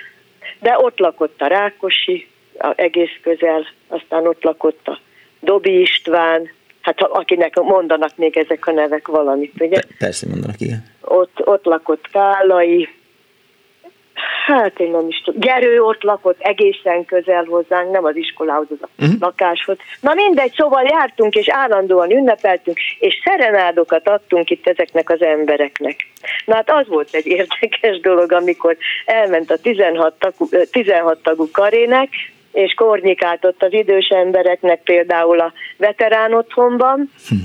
de ott lakott a Rákosi, a egész közel, aztán ott lakott a Dobi István, hát akinek mondanak még ezek a nevek valamit, ugye? Persze mondanak, igen. Ott, ott lakott Kálai, hát én nem is tudom, Gerő ott lakott egészen közel hozzánk, nem az iskolához, az a uh-huh. lakáshoz. Na mindegy, szóval jártunk és állandóan ünnepeltünk, és szerenádokat adtunk itt ezeknek az embereknek. Na hát az volt egy érdekes dolog, amikor elment a 16 tagú, 16 tagú karének, és kornyikát ott az idős embereknek például a veterán otthonban, hm.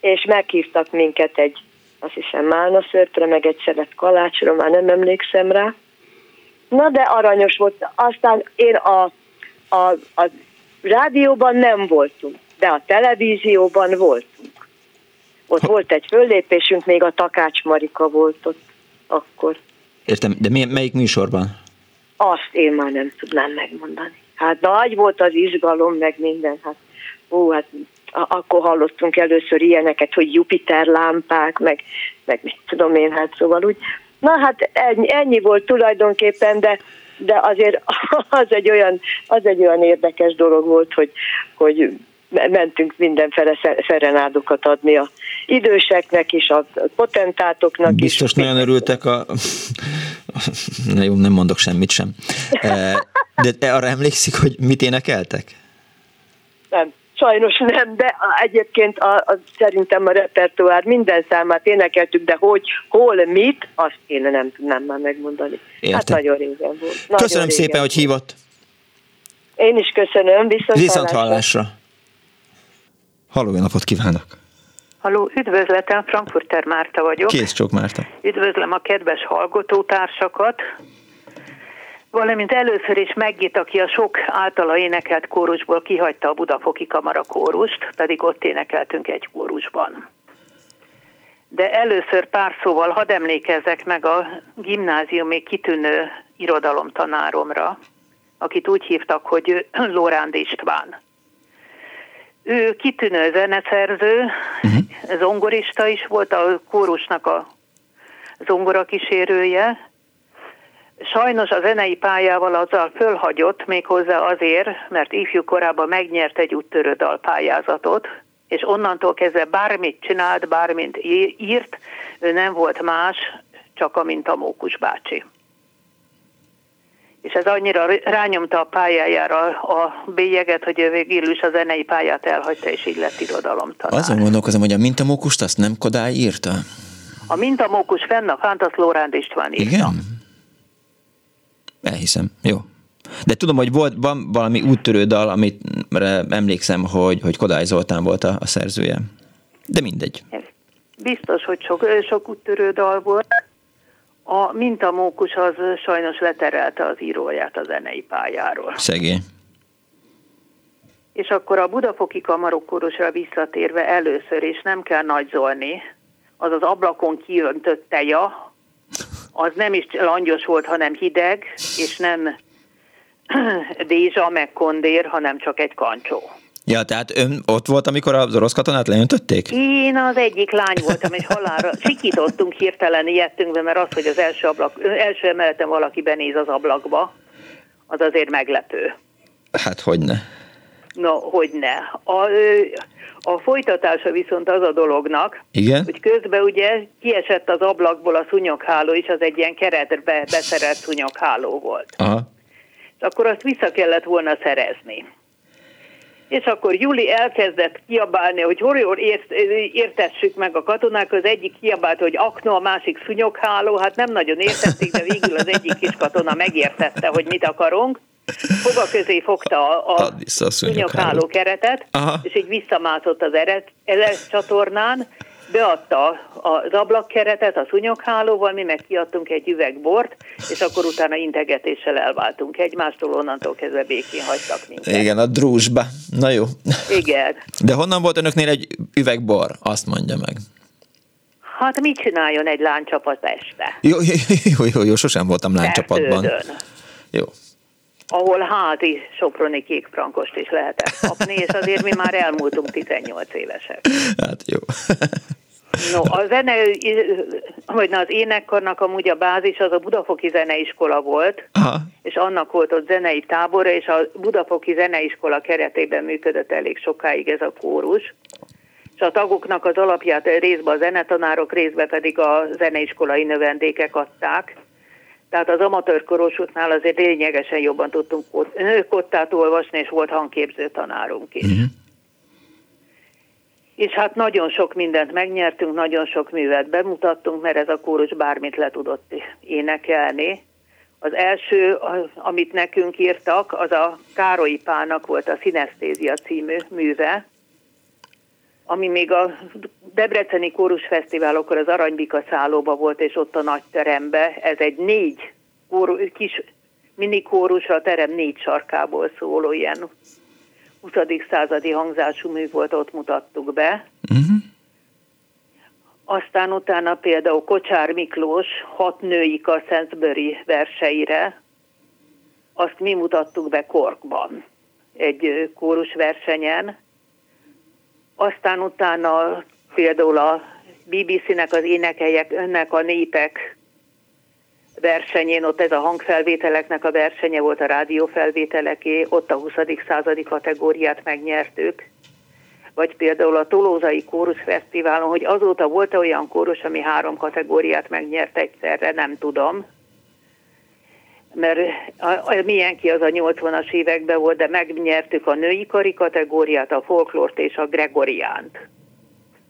és meghívtak minket egy, azt hiszem málna szörtre, meg egy szelet kalácsra, már nem emlékszem rá. Na de aranyos volt. Aztán én a, a, a rádióban nem voltunk, de a televízióban voltunk. Ott ha. volt egy föllépésünk, még a Takács Marika volt ott akkor. Értem, de mi, melyik műsorban? Azt én már nem tudnám megmondani. Hát nagy volt az izgalom, meg minden. Hát, ó, hát akkor hallottunk először ilyeneket, hogy Jupiter lámpák, meg, meg mit tudom én, hát szóval úgy. Na hát ennyi, ennyi volt tulajdonképpen, de de azért az egy olyan, az egy olyan érdekes dolog volt, hogy, hogy mentünk mindenfele szerenádokat adni a időseknek is, a potentátoknak Biztos is. nagyon örültek a... Na jó, nem mondok semmit sem. E, de te arra emlékszik, hogy mit énekeltek? Nem. Sajnos nem, de egyébként a, a, szerintem a repertoár minden számát énekeltük, de hogy, hol, mit, azt én nem tudnám már megmondani. Érte. Hát nagyon régen volt. Nagyon Köszönöm régen szépen, volt. hogy hívott. Én is köszönöm, viszont, viszont hallásra. hallásra. Halló, napot kívánok! Halló, üdvözletem, Frankfurter Márta vagyok. Kész csak Márta. Üdvözlöm a kedves hallgatótársakat valamint először is Meggit, aki a sok általa énekelt kórusból kihagyta a Budafoki Kamara kórust, pedig ott énekeltünk egy kórusban. De először pár szóval hadd emlékezzek meg a gimnáziumi kitűnő irodalomtanáromra, akit úgy hívtak, hogy Lóránd István. Ő kitűnő zeneszerző, uh-huh. zongorista is volt, a kórusnak a zongora kísérője, Sajnos a zenei pályával azzal fölhagyott, méghozzá azért, mert ifjú korában megnyert egy úttörő dalpályázatot, és onnantól kezdve bármit csinált, bármit írt, ő nem volt más, csak amint a Mókus bácsi. És ez annyira rányomta a pályájára a bélyeget, hogy ő végül is a zenei pályát elhagyta, és így lett irodalomtanár. Azon gondolkozom, hogy a Mintamókust azt nem Kodály írta? A Mintamókus fenn a Fántasz Lóránd István írta. Igen? Elhiszem, jó. De tudom, hogy volt, van valami úttörő dal, amit emlékszem, hogy, hogy Kodály Zoltán volt a, a szerzője. De mindegy. Biztos, hogy sok, sok úttörő dal volt. A mintamókus az sajnos leterelte az íróját a zenei pályáról. Szegény. És akkor a budafoki kamarokkórusra visszatérve először is nem kell nagyzolni, az az ablakon kiöntött teja, az nem is langyos volt, hanem hideg, és nem dézsa meg kondér, hanem csak egy kancsó. Ja, tehát ön ott volt, amikor az orosz katonát leöntötték? Én az egyik lány voltam, és halára sikítottunk hirtelen, ijedtünk be, mert az, hogy az első, ablak, első emeleten valaki benéz az ablakba, az azért meglepő. Hát hogy ne. No, hogy ne. A, a folytatása viszont az a dolognak, Igen? hogy közben ugye kiesett az ablakból a szunyogháló is, az egy ilyen keretbe beszerelt szunyogháló volt. Aha. És akkor azt vissza kellett volna szerezni. És akkor Juli elkezdett kiabálni, hogy hol jól ért, értessük meg a katonák, az egyik kiabált, hogy akno, a másik szunyogháló, hát nem nagyon értették, de végül az egyik kis katona megértette, hogy mit akarunk. Foga közé fogta a, a szúnyogháló keretet, Aha. és így visszamászott az eres csatornán, beadta az ablakkeretet a szúnyoghálóval, mi meg kiadtunk egy üveg bort, és akkor utána integetéssel elváltunk egymástól, onnantól kezdve békén hagytak minket. Igen, a drúzsba. Na jó. Igen. De honnan volt önöknél egy üveg bor? Azt mondja meg. Hát mit csináljon egy lánycsapat este? Jó, jó, jó, jó, jó sosem voltam lánycsapatban. Jó ahol házi soproni kékfrankost is lehetett kapni, és azért mi már elmúltunk 18 évesek. Hát jó. No, a zene, vagy na, az énekkarnak amúgy a bázis az a Budafoki Zeneiskola volt, Aha. és annak volt ott zenei tábora, és a Budafoki Zeneiskola keretében működött elég sokáig ez a kórus. És a tagoknak az alapját részben a zenetanárok, részben pedig a zeneiskolai növendékek adták. Tehát az amatőr korosútnál azért lényegesen jobban tudtunk kottát olvasni, és volt hangképző tanárunk is. Uh-huh. És hát nagyon sok mindent megnyertünk, nagyon sok művet bemutattunk, mert ez a kórus bármit le tudott énekelni. Az első, amit nekünk írtak, az a Károlyi Pának volt a Szinesztézia című műve, ami még a Debreceni Kórus Fesztiválokor az Aranybika szállóba volt, és ott a nagy terembe. Ez egy négy kóru, kis mini kórusra a terem négy sarkából szóló ilyen 20. századi hangzású mű volt, ott mutattuk be. Uh-huh. Aztán utána például Kocsár Miklós hat női a Sainsbury verseire, azt mi mutattuk be Korkban egy kórus versenyen. Aztán utána például a BBC-nek az énekelyek, önnek a népek versenyén, ott ez a hangfelvételeknek a versenye volt a rádiófelvételeké, ott a 20. századi kategóriát megnyertük. Vagy például a Tolózai Kórus Fesztiválon, hogy azóta volt -e olyan kórus, ami három kategóriát megnyert egyszerre, nem tudom. Mert a, a, milyen ki az a 80-as években volt, de megnyertük a női kari kategóriát, a folklort és a gregoriánt.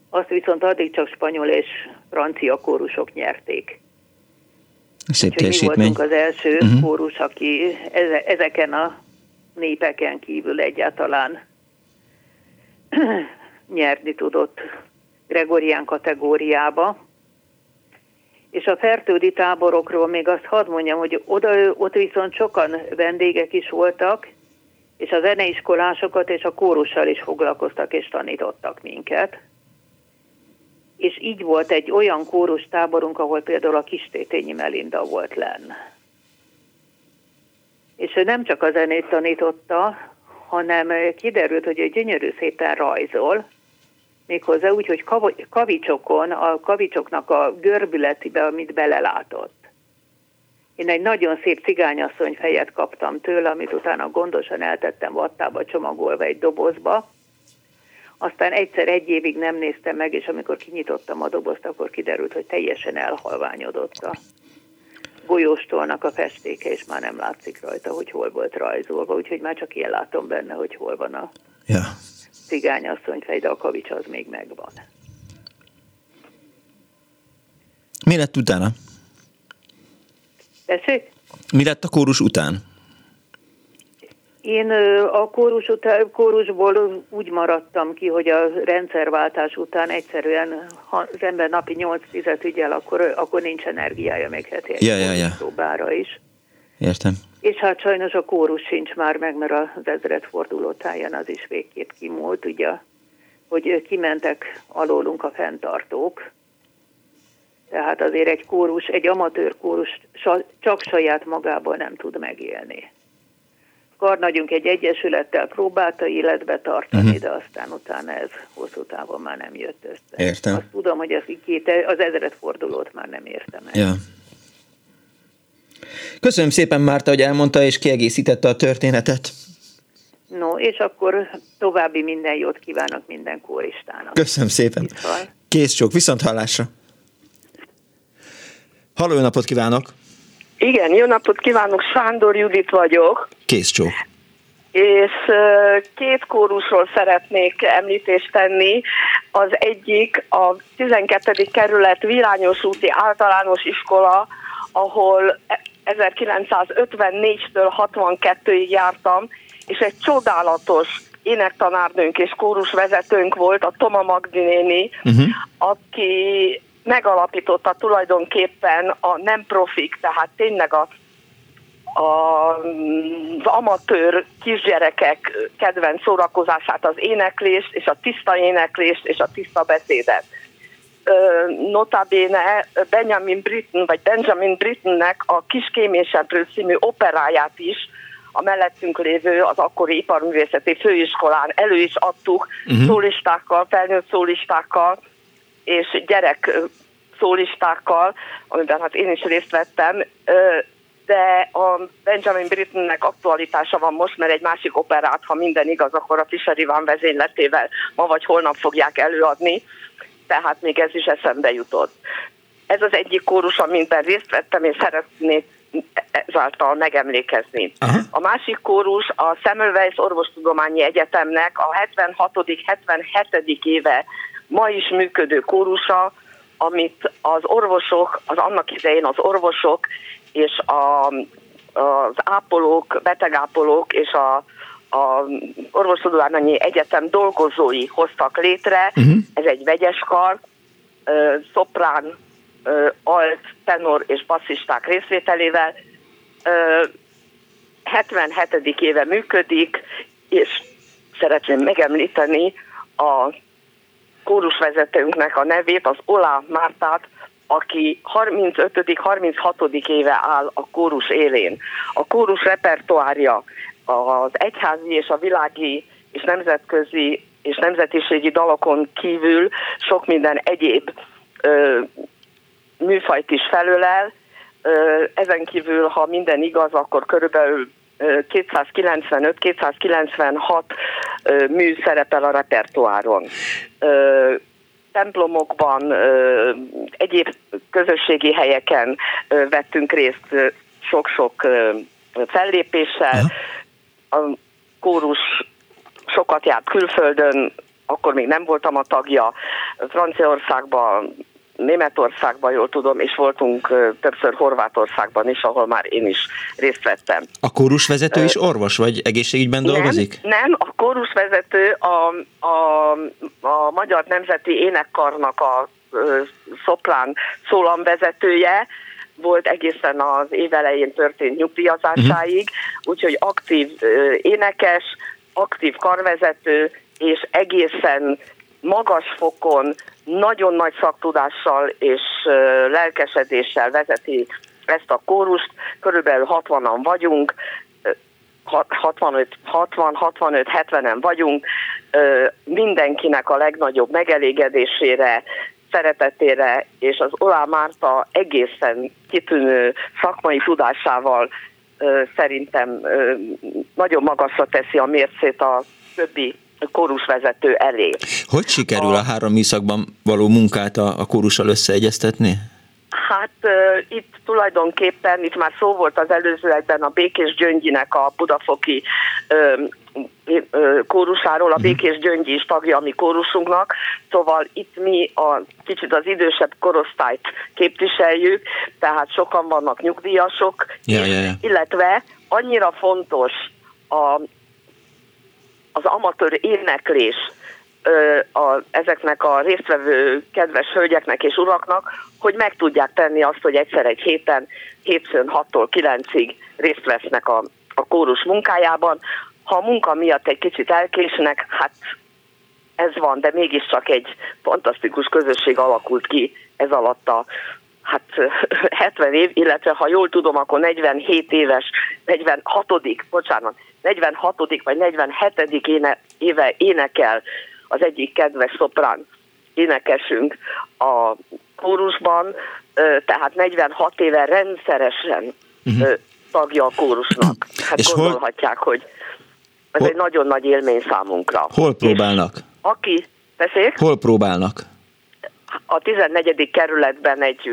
Azt viszont addig csak spanyol és francia kórusok nyerték. Szép teljesítmény. Mi voltunk az első uh-huh. kórus, aki ezeken a népeken kívül egyáltalán nyerni tudott Gregorián kategóriába. És a fertődi táborokról még azt hadd mondjam, hogy oda, ott viszont sokan vendégek is voltak, és a zeneiskolásokat és a kórussal is foglalkoztak és tanítottak minket és így volt egy olyan kórus táborunk, ahol például a Kistétényi Melinda volt lenn. És ő nem csak a zenét tanította, hanem kiderült, hogy egy gyönyörű szépen rajzol, méghozzá úgy, hogy kavicsokon, a kavicsoknak a görbületibe, amit belelátott. Én egy nagyon szép cigányasszony fejet kaptam tőle, amit utána gondosan eltettem vattába csomagolva egy dobozba, aztán egyszer egy évig nem néztem meg, és amikor kinyitottam a dobozt, akkor kiderült, hogy teljesen elhalványodott a golyóstolnak a festéke, és már nem látszik rajta, hogy hol volt rajzolva, úgyhogy már csak én látom benne, hogy hol van a ja. Cigányasszony fej, de a kavics az még megvan. Mi lett utána? Tessék? Mi lett a kórus után? Én a kórus után, kórusból úgy maradtam ki, hogy a rendszerváltás után egyszerűen, ha az ember napi 8-10 ügyel, akkor, akkor nincs energiája még heti egy ja, ja, ja. próbára is. Értem. És hát sajnos a kórus sincs már meg, mert az ezredforduló táján az is végképp kimúlt, ugye, hogy kimentek alólunk a fenntartók. Tehát azért egy kórus, egy amatőr kórus csak saját magából nem tud megélni. Karnagyunk egy egyesülettel próbálta életbe tartani, uh-huh. de aztán utána ez hosszú távon már nem jött össze. Értem. Azt tudom, hogy az, két, az ezeret fordulót már nem értem el. Ja. Köszönöm szépen Márta, hogy elmondta és kiegészítette a történetet. No, és akkor további minden jót kívánok minden kóristának. Köszönöm szépen. Kész csók, viszont hallásra. Halló, jó napot kívánok! Igen, jó napot kívánok, Sándor Judit vagyok. Kész csó. És két kórusról szeretnék említést tenni. Az egyik a 12. kerület Virányos úti általános iskola, ahol 1954-től 62-ig jártam, és egy csodálatos énektanárnőnk és kórusvezetőnk volt, a Toma Magdinéni, uh-huh. aki megalapította tulajdonképpen a nem profik, tehát tényleg a, a, az amatőr kisgyerekek kedvenc szórakozását, az éneklést, és a tiszta éneklést, és a tiszta beszédet. Notabene Benjamin Britten, vagy Benjamin Brittennek a Kiskémésentről című operáját is, a mellettünk lévő az akkori iparművészeti főiskolán elő is adtuk uh-huh. szólistákkal, felnőtt szólistákkal, és gyerek szólistákkal, amiben hát én is részt vettem, de a Benjamin Brittennek aktualitása van most, mert egy másik operát, ha minden igaz, akkor a Fischer Iván vezényletével ma vagy holnap fogják előadni, tehát még ez is eszembe jutott. Ez az egyik kórus, amiben részt vettem, és szeretnék ezáltal megemlékezni. Aha. A másik kórus a Semmelweis Orvostudományi Egyetemnek a 76.-77. éve ma is működő kórusa, amit az orvosok, az annak idején az orvosok és a, az ápolók, betegápolók és a, a orvostudományi egyetem dolgozói hoztak létre. Uh-huh. Ez egy vegyes kar, szoprán, alt, tenor és basszisták részvételével. 77. éve működik, és szeretném megemlíteni a kórusvezetőnknek a nevét, az Olá Mártát, aki 35.-36. éve áll a kórus élén. A kórus repertoárja az egyházi és a világi és nemzetközi és nemzetiségi dalokon kívül sok minden egyéb ö, műfajt is felölel. Ö, ezen kívül, ha minden igaz, akkor körülbelül 295-296 mű szerepel a repertoáron. Templomokban, egyéb közösségi helyeken vettünk részt sok-sok fellépéssel. A kórus sokat járt külföldön, akkor még nem voltam a tagja. Franciaországban, Németországban, jól tudom, és voltunk többször Horvátországban is, ahol már én is részt vettem. A kórusvezető is orvos, vagy egészségügyben nem, dolgozik? Nem, a kórusvezető a, a, a Magyar Nemzeti Énekkarnak a szoplán szólamvezetője, volt egészen az évelején történt nyugdíjazásáig, uh-huh. úgyhogy aktív énekes, aktív karvezető, és egészen magas fokon, nagyon nagy szaktudással és lelkesedéssel vezeti ezt a kórust. Körülbelül 60-an vagyunk, 65, 60, 65, 70-en vagyunk, mindenkinek a legnagyobb megelégedésére, szeretetére és az Olá Márta egészen kitűnő szakmai tudásával szerintem nagyon magasra teszi a mércét a többi kórusvezető elé. Hogy sikerül a, a három műszakban való munkát a, a kórussal összeegyeztetni? Hát uh, itt tulajdonképpen, itt már szó volt az előzőekben a Békés Gyöngyinek a budafoki uh, kórusáról, a mhm. Békés Gyöngyi is tagja a mi kórusunknak, szóval itt mi a kicsit az idősebb korosztályt képviseljük, tehát sokan vannak nyugdíjasok, ja, ja, ja. illetve annyira fontos a, az amatőr éneklés a, ezeknek a résztvevő kedves hölgyeknek és uraknak, hogy meg tudják tenni azt, hogy egyszer egy héten, hétfőn 6-tól 9-ig részt vesznek a, a kórus munkájában. Ha a munka miatt egy kicsit elkésnek, hát ez van, de mégiscsak egy fantasztikus közösség alakult ki ez alatt a hát 70 év, illetve ha jól tudom, akkor 47 éves, 46. bocsánat, 46. vagy 47. Éne, éve énekel az egyik kedves szoprán énekesünk a kórusban, tehát 46 éve rendszeresen uh-huh. tagja a kórusnak. Hát És gondolhatják, hol... hogy ez hol... egy nagyon nagy élmény számunkra. Hol próbálnak? És aki, tessék? Hol próbálnak? A 14. kerületben egy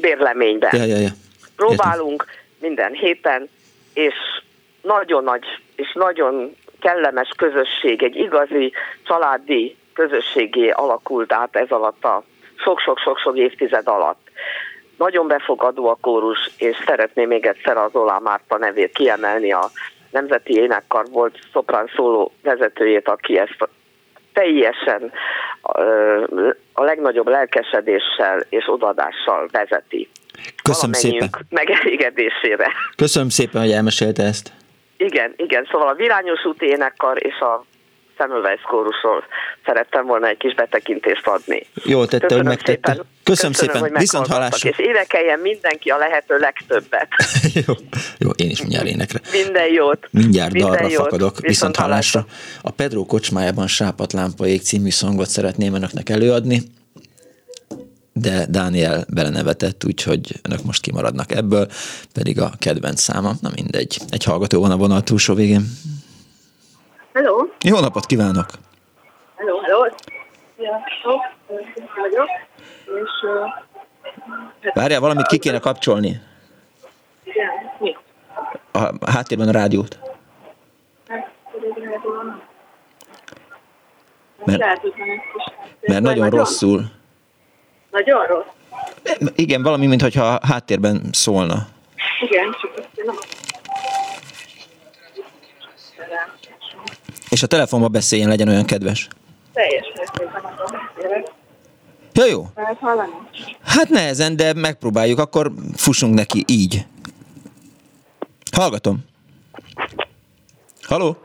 bérleményben. Ja, ja, ja. Próbálunk Értem. minden héten, és nagyon nagy és nagyon kellemes közösség, egy igazi családi közösségé alakult át ez alatt a sok-sok-sok-sok évtized alatt. Nagyon befogadó a kórus, és szeretném még egyszer az Olá Márta nevét kiemelni a Nemzeti Énekkar volt szoprán szóló vezetőjét, aki ezt teljesen a legnagyobb lelkesedéssel és odadással vezeti. Köszönöm szépen. megelégedésére. Köszönöm szépen, hogy elmesélte ezt. Igen, igen, szóval a Virányos úti énekkar és a Semmelweis kórusról szerettem volna egy kis betekintést adni. Jó tette, Köszönöm hogy megtette. Szépen. Köszönöm, Köszönöm szépen, hogy viszont hallásra. És énekeljen mindenki a lehető legtöbbet. jó, jó, én is mindjárt énekre. Minden jót. Mindjárt Minden dalra jót. fakadok, viszont, viszont hallásra. A Pedro kocsmájában Sápat Lámpa ég című szongot szeretném önöknek előadni de Dániel belenevetett, úgyhogy önök most kimaradnak ebből, pedig a kedvenc száma, na mindegy. Egy hallgató van a vonal túlsó végén. Hello! Jó napot kívánok! Hello, hello! Sziasztok! vagyok, és... Uh, Várjál, valamit ki kéne kapcsolni. Igen, mi? A háttérben a rádiót. Mert, mert nagyon rosszul. Nagyon rossz. Igen, valami, mintha a háttérben szólna. Igen, csak azt nem. És a telefonba beszéljen, legyen olyan kedves. Teljes mértékben beszélek. Ja, jó. Hát nehezen, de megpróbáljuk, akkor fussunk neki így. Hallgatom. Haló?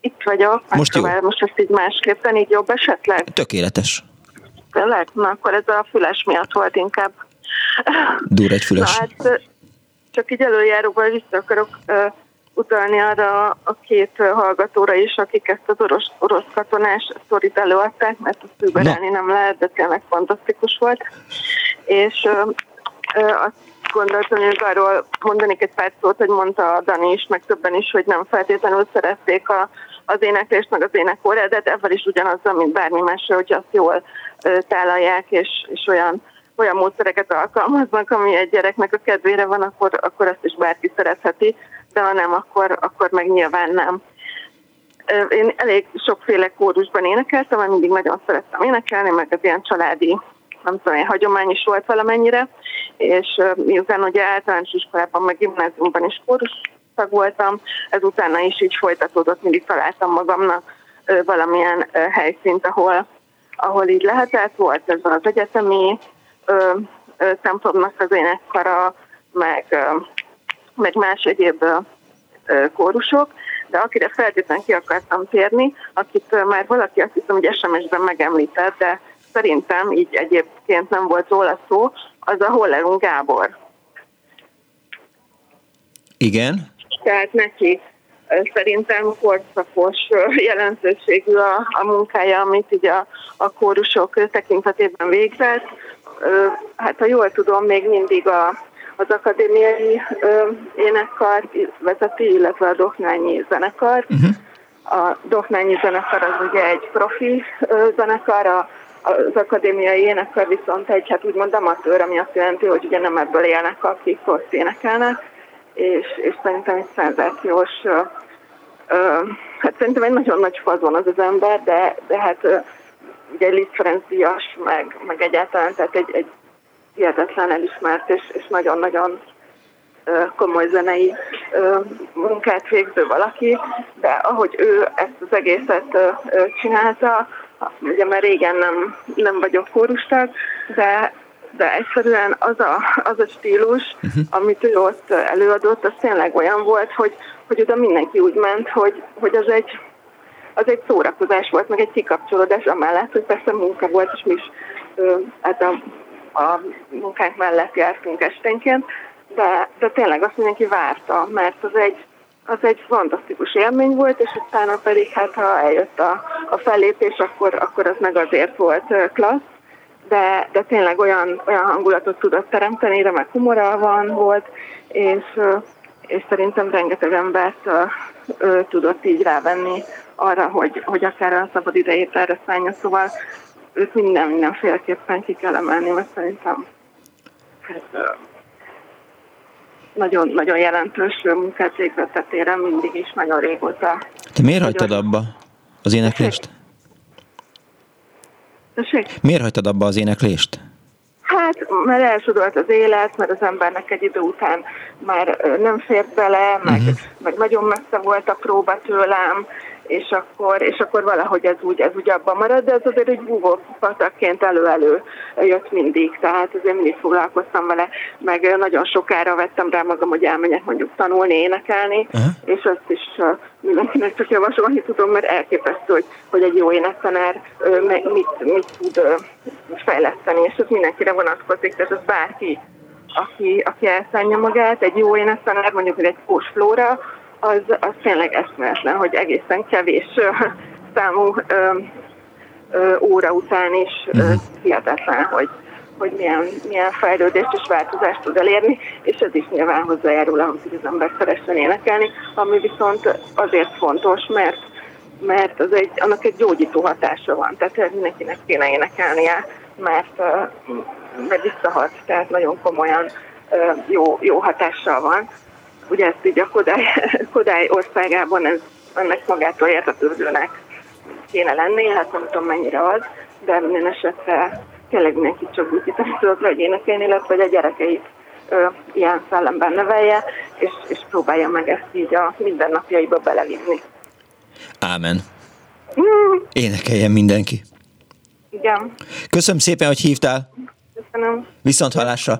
Itt vagyok. Most jó. Most ezt így másképpen, így jobb esetleg? Tökéletes. Tényleg? Na akkor ez a füles miatt volt inkább. Dur egy füles. Na, hát, csak így előjáróban vissza akarok utalni arra a két hallgatóra is, akik ezt az orosz, orosz katonás sztorit előadták, mert azt überelni nem lehet, de tényleg fantasztikus volt. És uh, uh, azt gondoltam, hogy arról mondanék egy pár szót, hogy mondta a Dani is, meg többen is, hogy nem feltétlenül szerették a, az éneklést, meg az énekórát, de ebben is ugyanazzal, mint bármi másra, hogy azt jól tálalják, és, és olyan, olyan módszereket alkalmaznak, ami egy gyereknek a kedvére van, akkor, akkor azt is bárki szeretheti, de ha nem, akkor, akkor meg nyilván nem. Én elég sokféle kórusban énekeltem, mert mindig nagyon szerettem énekelni, meg az ilyen családi nem tudom, hagyomány is volt valamennyire, és miután ugye általános iskolában, meg gimnáziumban is kórus tag voltam, ez utána is így folytatódott, mindig találtam magamnak valamilyen helyszínt, ahol, ahol így lehetett, volt ez az egyetemi templomnak az énekkara, meg, meg más egyéb kórusok, de akire feltétlenül ki akartam térni, akit már valaki azt hiszem, hogy SMS-ben megemlített, de szerintem így egyébként nem volt róla szó, az a Hollerung Gábor. Igen? Tehát neki szerintem korszakos jelentőségű a, a munkája, amit így a, a kórusok tekintetében végzett. Hát ha jól tudom, még mindig a, az akadémiai énekkar vezeti, illetve a Doknányi zenekar. Uh-huh. A Doknányi zenekar az ugye egy profi zenekar, a az akadémiai énekkar viszont egy, hát úgymond amatőr, ami azt jelenti, hogy ugye nem ebből élnek, akik ott énekelnek, és, és szerintem egy szenzációs, ö, ö, hát szerintem egy nagyon nagy fazon az az ember, de, de hát ö, ugye Liszt Ferenc Díjas, meg, meg egyáltalán, tehát egy, egy hihetetlen elismert és, és nagyon-nagyon komoly zenei munkát végző valaki, de ahogy ő ezt az egészet csinálta, ugye már régen nem, nem vagyok kórustag, de, de egyszerűen az a, az a stílus, uh-huh. amit ő ott előadott, az tényleg olyan volt, hogy, hogy oda mindenki úgy ment, hogy, hogy az egy az egy szórakozás volt, meg egy kikapcsolódás amellett, hogy persze munka volt, és mi is hát a, a munkánk mellett jártunk esténként, de, de tényleg azt mindenki várta, mert az egy, az egy fantasztikus élmény volt, és utána pedig hát ha eljött a, a fellépés, akkor, akkor az meg azért volt klassz, de, de tényleg olyan, olyan hangulatot tudott teremteni, remek humora van volt, és, és szerintem rengeteg embert ő, tudott így rávenni arra, hogy, hogy akár a szabad idejét erre szállja, szóval őt minden mindenféleképpen ki kell emelni, mert szerintem hát, nagyon, nagyon jelentős munkát végzett téren mindig is, nagyon régóta. Te miért hagytad abba az éneklést? Tessék? Miért hagytad abba az éneklést? Hát, mert elsodort az élet, mert az embernek egy idő után már nem fért bele, meg, uh-huh. meg nagyon messze volt a próba tőlem, és akkor, és akkor valahogy ez úgy, ez úgy abban marad, de ez azért egy búvó patakként elő-elő jött mindig, tehát azért mindig foglalkoztam vele, meg nagyon sokára vettem rá magam, hogy elmenjek mondjuk tanulni, énekelni, uh-huh. és azt is mindenkinek csak javasolni tudom, mert elképesztő, hogy, hogy egy jó énektanár mit, mit tud fejleszteni, és ez mindenkire vonatkozik, tehát az bárki, aki, aki elszánja magát, egy jó énektanár, mondjuk egy Kós Flóra, az, az tényleg eszméletlen, hogy egészen kevés számú ö, ö, óra után is ö, mhm. hihetetlen, hogy, hogy milyen, milyen fejlődést és változást tud elérni, és ez is nyilván hozzájárul ahhoz, hogy az ember szeressen énekelni, ami viszont azért fontos, mert mert az egy, annak egy gyógyító hatása van, tehát mindenkinek kéne énekelnie, mert, mert visszahat, tehát nagyon komolyan jó, jó hatással van ugye ezt így a Kodály, Kodály országában ez, ennek magától értetődőnek kéne lenni, hát nem tudom mennyire az, de minden esetre tényleg mindenki csak úgy tudott, hogy énekelni, illetve hogy a gyerekeit ö, ilyen szellemben nevelje, és, és próbálja meg ezt így a mindennapjaiba belevinni. Ámen. Mm. Énekeljen mindenki. Igen. Köszönöm szépen, hogy hívtál. Köszönöm. Viszont hallásra.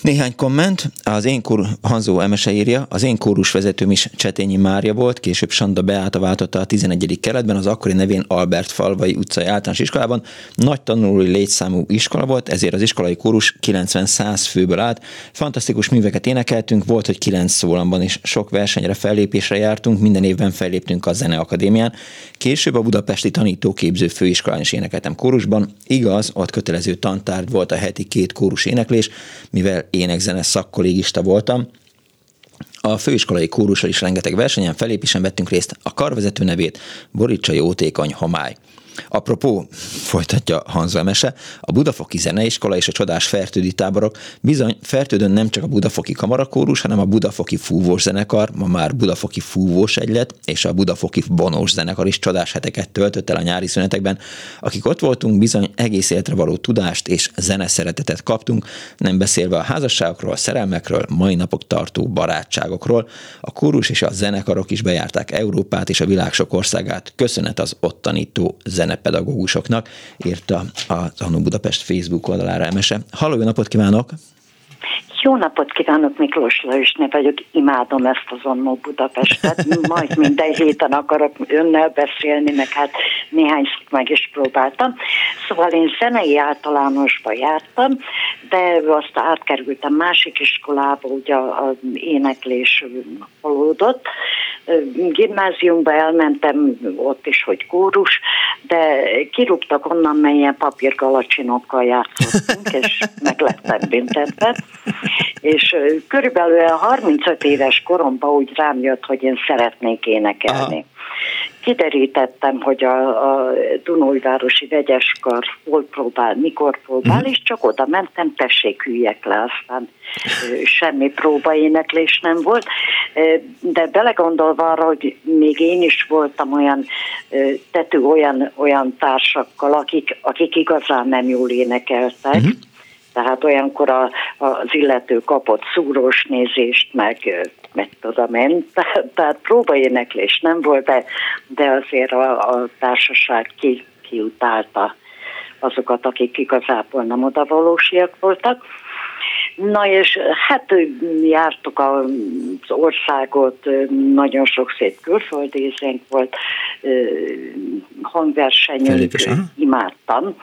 Néhány komment. Az én kór, Hanzó Emese írja, az én kórus vezetőm is Csetényi Mária volt, később Sanda Beáta váltotta a 11. keletben, az akkori nevén Albert Falvai utcai általános iskolában. Nagy tanulói létszámú iskola volt, ezért az iskolai kórus 90-100 főből állt. Fantasztikus műveket énekeltünk, volt, hogy 9 szólamban is sok versenyre fellépésre jártunk, minden évben felléptünk a Zeneakadémián. Később a Budapesti Tanítóképző Főiskolán is énekeltem kórusban. Igaz, ott kötelező tantárgy volt a heti két kórus éneklés, mivel énekzene szakkollégista voltam, a főiskolai kórussal is rengeteg versenyen, felépésen vettünk részt. A karvezető nevét Boricsa Jótékony Homály. Apropó, folytatja Hanzo Emese, a Budafoki Zeneiskola és a Csodás Fertődi táborok bizony Fertődön nem csak a Budafoki Kamarakórus, hanem a Budafoki Fúvós Zenekar, ma már Budafoki Fúvós Egylet és a Budafoki Bonós Zenekar is csodás heteket töltött el a nyári szünetekben. Akik ott voltunk, bizony egész életre való tudást és zeneszeretetet kaptunk, nem beszélve a házasságokról, a szerelmekről, mai napok tartó barátságokról. A kórus és a zenekarok is bejárták Európát és a világ sok országát. Köszönet az ott tanító zenekar zenepedagógusoknak, írta az Anno Budapest Facebook oldalára emese. Halló, jó napot kívánok! Jó napot kívánok, Miklós Lajosné vagyok, imádom ezt az Annó Budapestet, majd minden héten akarok önnel beszélni, meg hát néhány meg is próbáltam. Szóval én zenei általánosba jártam, de azt átkerültem másik iskolába, ugye az éneklés halódott. Gimnáziumba elmentem, ott is, hogy kórus, de kirúgtak onnan, melyen papírgalacsinokkal játszottunk, és meg lettem büntetve és körülbelül 35 éves koromban úgy rám jött, hogy én szeretnék énekelni. Aha. Kiderítettem, hogy a, a Dunójvárosi vegyeskar hol próbál, mikor próbál, uh-huh. és csak oda mentem, tessék hülyek le, aztán semmi próbaéneklés nem volt, de belegondolva arra, hogy még én is voltam olyan tető olyan, olyan társakkal, akik, akik igazán nem jól énekeltek, uh-huh tehát olyankor a, az illető kapott szúrós nézést, meg, meg tudom én, tehát, tehát próbaéneklés nem volt, de, de azért a, a társaság ki, kiutálta azokat, akik igazából nem odavalósiak voltak. Na és hát jártuk az országot, nagyon sok szép külföldézénk volt, hangversenyünk, imádtam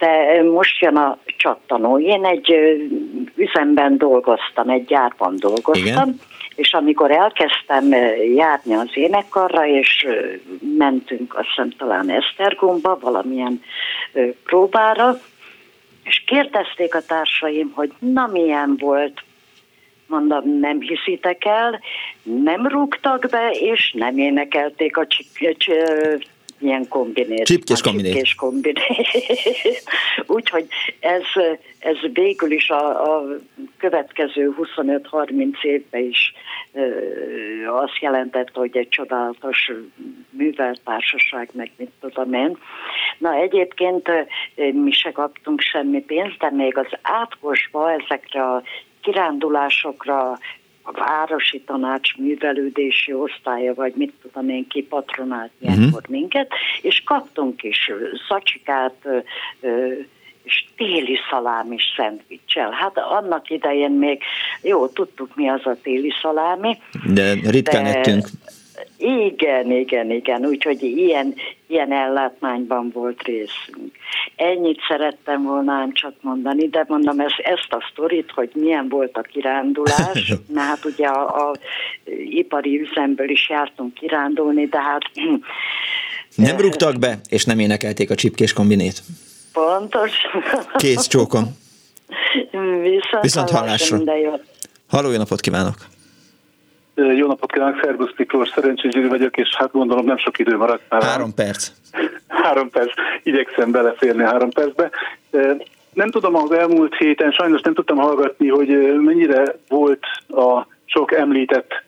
de most jön a csattanó. Én egy üzemben dolgoztam, egy gyárban dolgoztam, Igen. És amikor elkezdtem járni az énekarra, és mentünk azt hiszem talán Esztergomba valamilyen próbára, és kérdezték a társaim, hogy na milyen volt, mondom, nem hiszitek el, nem rúgtak be, és nem énekelték a ilyen kombinét. Csipkés kombinét. Csipkés kombinét. Úgyhogy ez, ez végül is a, a következő 25-30 évben is ö, azt jelentett, hogy egy csodálatos műveltársaság, meg mit tudom én. Na egyébként mi se kaptunk semmi pénzt, de még az átkosba ezekre a kirándulásokra, a városi tanács művelődési osztálya, vagy mit tudom én ki patronált ilyenkor uh-huh. minket, és kaptunk is szacsikát, és téli szalámi szendvicsel. Hát annak idején még jó, tudtuk mi az a téli szalámi. De ritkán de, ettünk. Igen, igen, igen, úgyhogy ilyen, ilyen ellátmányban volt részünk. Ennyit szerettem volna ám csak mondani, de mondom ezt, ezt a sztorit, hogy milyen volt a kirándulás, mert hát ugye a, a ipari üzemből is jártunk kirándulni, de hát... Nem rúgtak be, és nem énekelték a csipkés kombinét. Pontos. Kész csókom. Viszont, Viszont hallásra. Halló, jó napot kívánok! Jó napot kívánok, Szerbusz Miklós, Szerencsés Gyuri vagyok, és hát gondolom nem sok idő maradt már. Három perc. három perc, igyekszem beleférni három percbe. Nem tudom, az elmúlt héten sajnos nem tudtam hallgatni, hogy mennyire volt a sok említett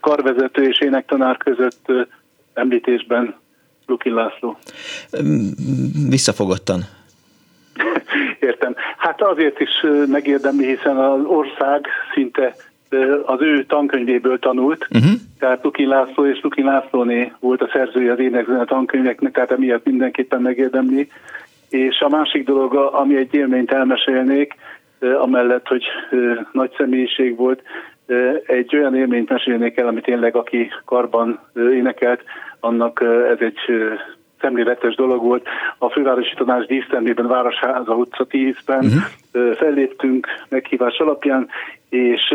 karvezető és énektanár között említésben Lukin László. Visszafogottan. Értem. Hát azért is megérdemli, hiszen az ország szinte az ő tankönyvéből tanult, uh-huh. tehát Lukin László és Lukin Lászlóné volt a szerzője az énekzene tankönyveknek, tehát emiatt mindenképpen megérdemli. És a másik dolog, ami egy élményt elmesélnék, amellett, hogy nagy személyiség volt, egy olyan élményt mesélnék el, amit tényleg aki karban énekelt, annak ez egy szemléletes dolog volt. A fővárosi tanács dísztermében Városháza utca 10-ben uh-huh. felléptünk meghívás alapján, és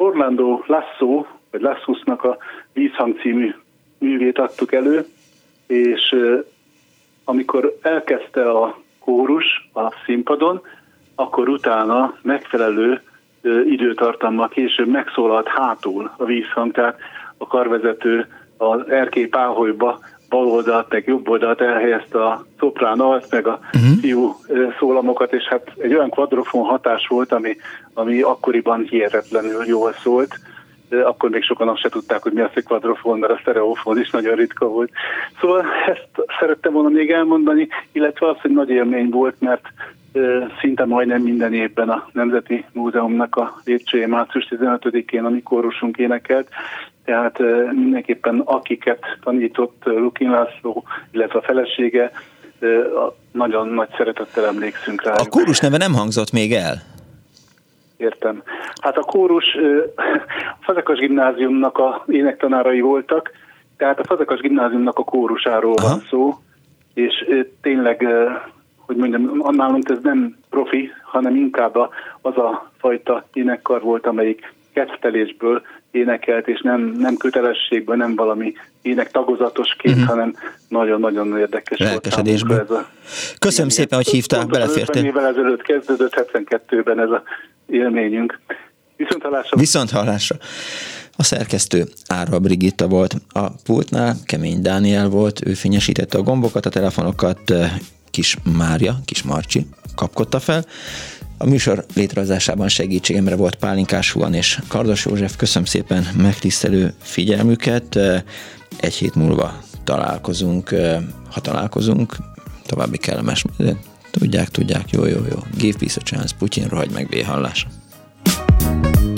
Orlando Lasso, vagy Lassusnak a Vízhang című művét adtuk elő, és amikor elkezdte a kórus a színpadon, akkor utána megfelelő időtartammal később megszólalt hátul a vízhang, tehát a karvezető az erkély páholyba bal oldalt, meg jobb oldalt elhelyezte a szoprán alt, meg a uh-huh. fiú szólamokat, és hát egy olyan kvadrofon hatás volt, ami, ami akkoriban hihetetlenül jól szólt. Akkor még sokan azt se tudták, hogy mi az egy kvadrofon, mert a sztereofon is nagyon ritka volt. Szóval ezt szerettem volna még elmondani, illetve az, hogy nagy élmény volt, mert szinte majdnem minden évben a Nemzeti Múzeumnak a lépcsője március 15-én a mi kórusunk énekelt, tehát mindenképpen akiket tanított Lukin László, illetve a felesége, nagyon nagy szeretettel emlékszünk rá. A kórus neve nem hangzott még el? Értem. Hát a kórus a Fazekas gimnáziumnak a énektanárai voltak, tehát a Fazekas gimnáziumnak a kórusáról Aha. van szó, és tényleg, hogy mondjam, nálunk ez nem profi, hanem inkább az a fajta énekkar volt, amelyik kedvtelésből énekelt, és nem, nem kötelességből, nem valami ének tagozatosként, uh-huh. hanem nagyon-nagyon érdekes Lelkesedésből. volt. Ez a Köszönöm szépen, hogy hívtál, belefértél. 50 évvel ezelőtt kezdődött, 72-ben ez a élményünk. Viszont hallásra. Viszont hallásra. A szerkesztő Ára Brigitta volt a pultnál, Kemény Dániel volt, ő fényesítette a gombokat, a telefonokat Kis Mária, Kis Marcsi kapkodta fel. A műsor létrehozásában segítségemre volt Pálinkás Huan és Kardos József. Köszönöm szépen megtisztelő figyelmüket. Egy hét múlva találkozunk, ha találkozunk, további kellemes. Tudják, tudják, jó, jó, jó. Give peace a chance, Putyin rohagy meg béhallásra. igen,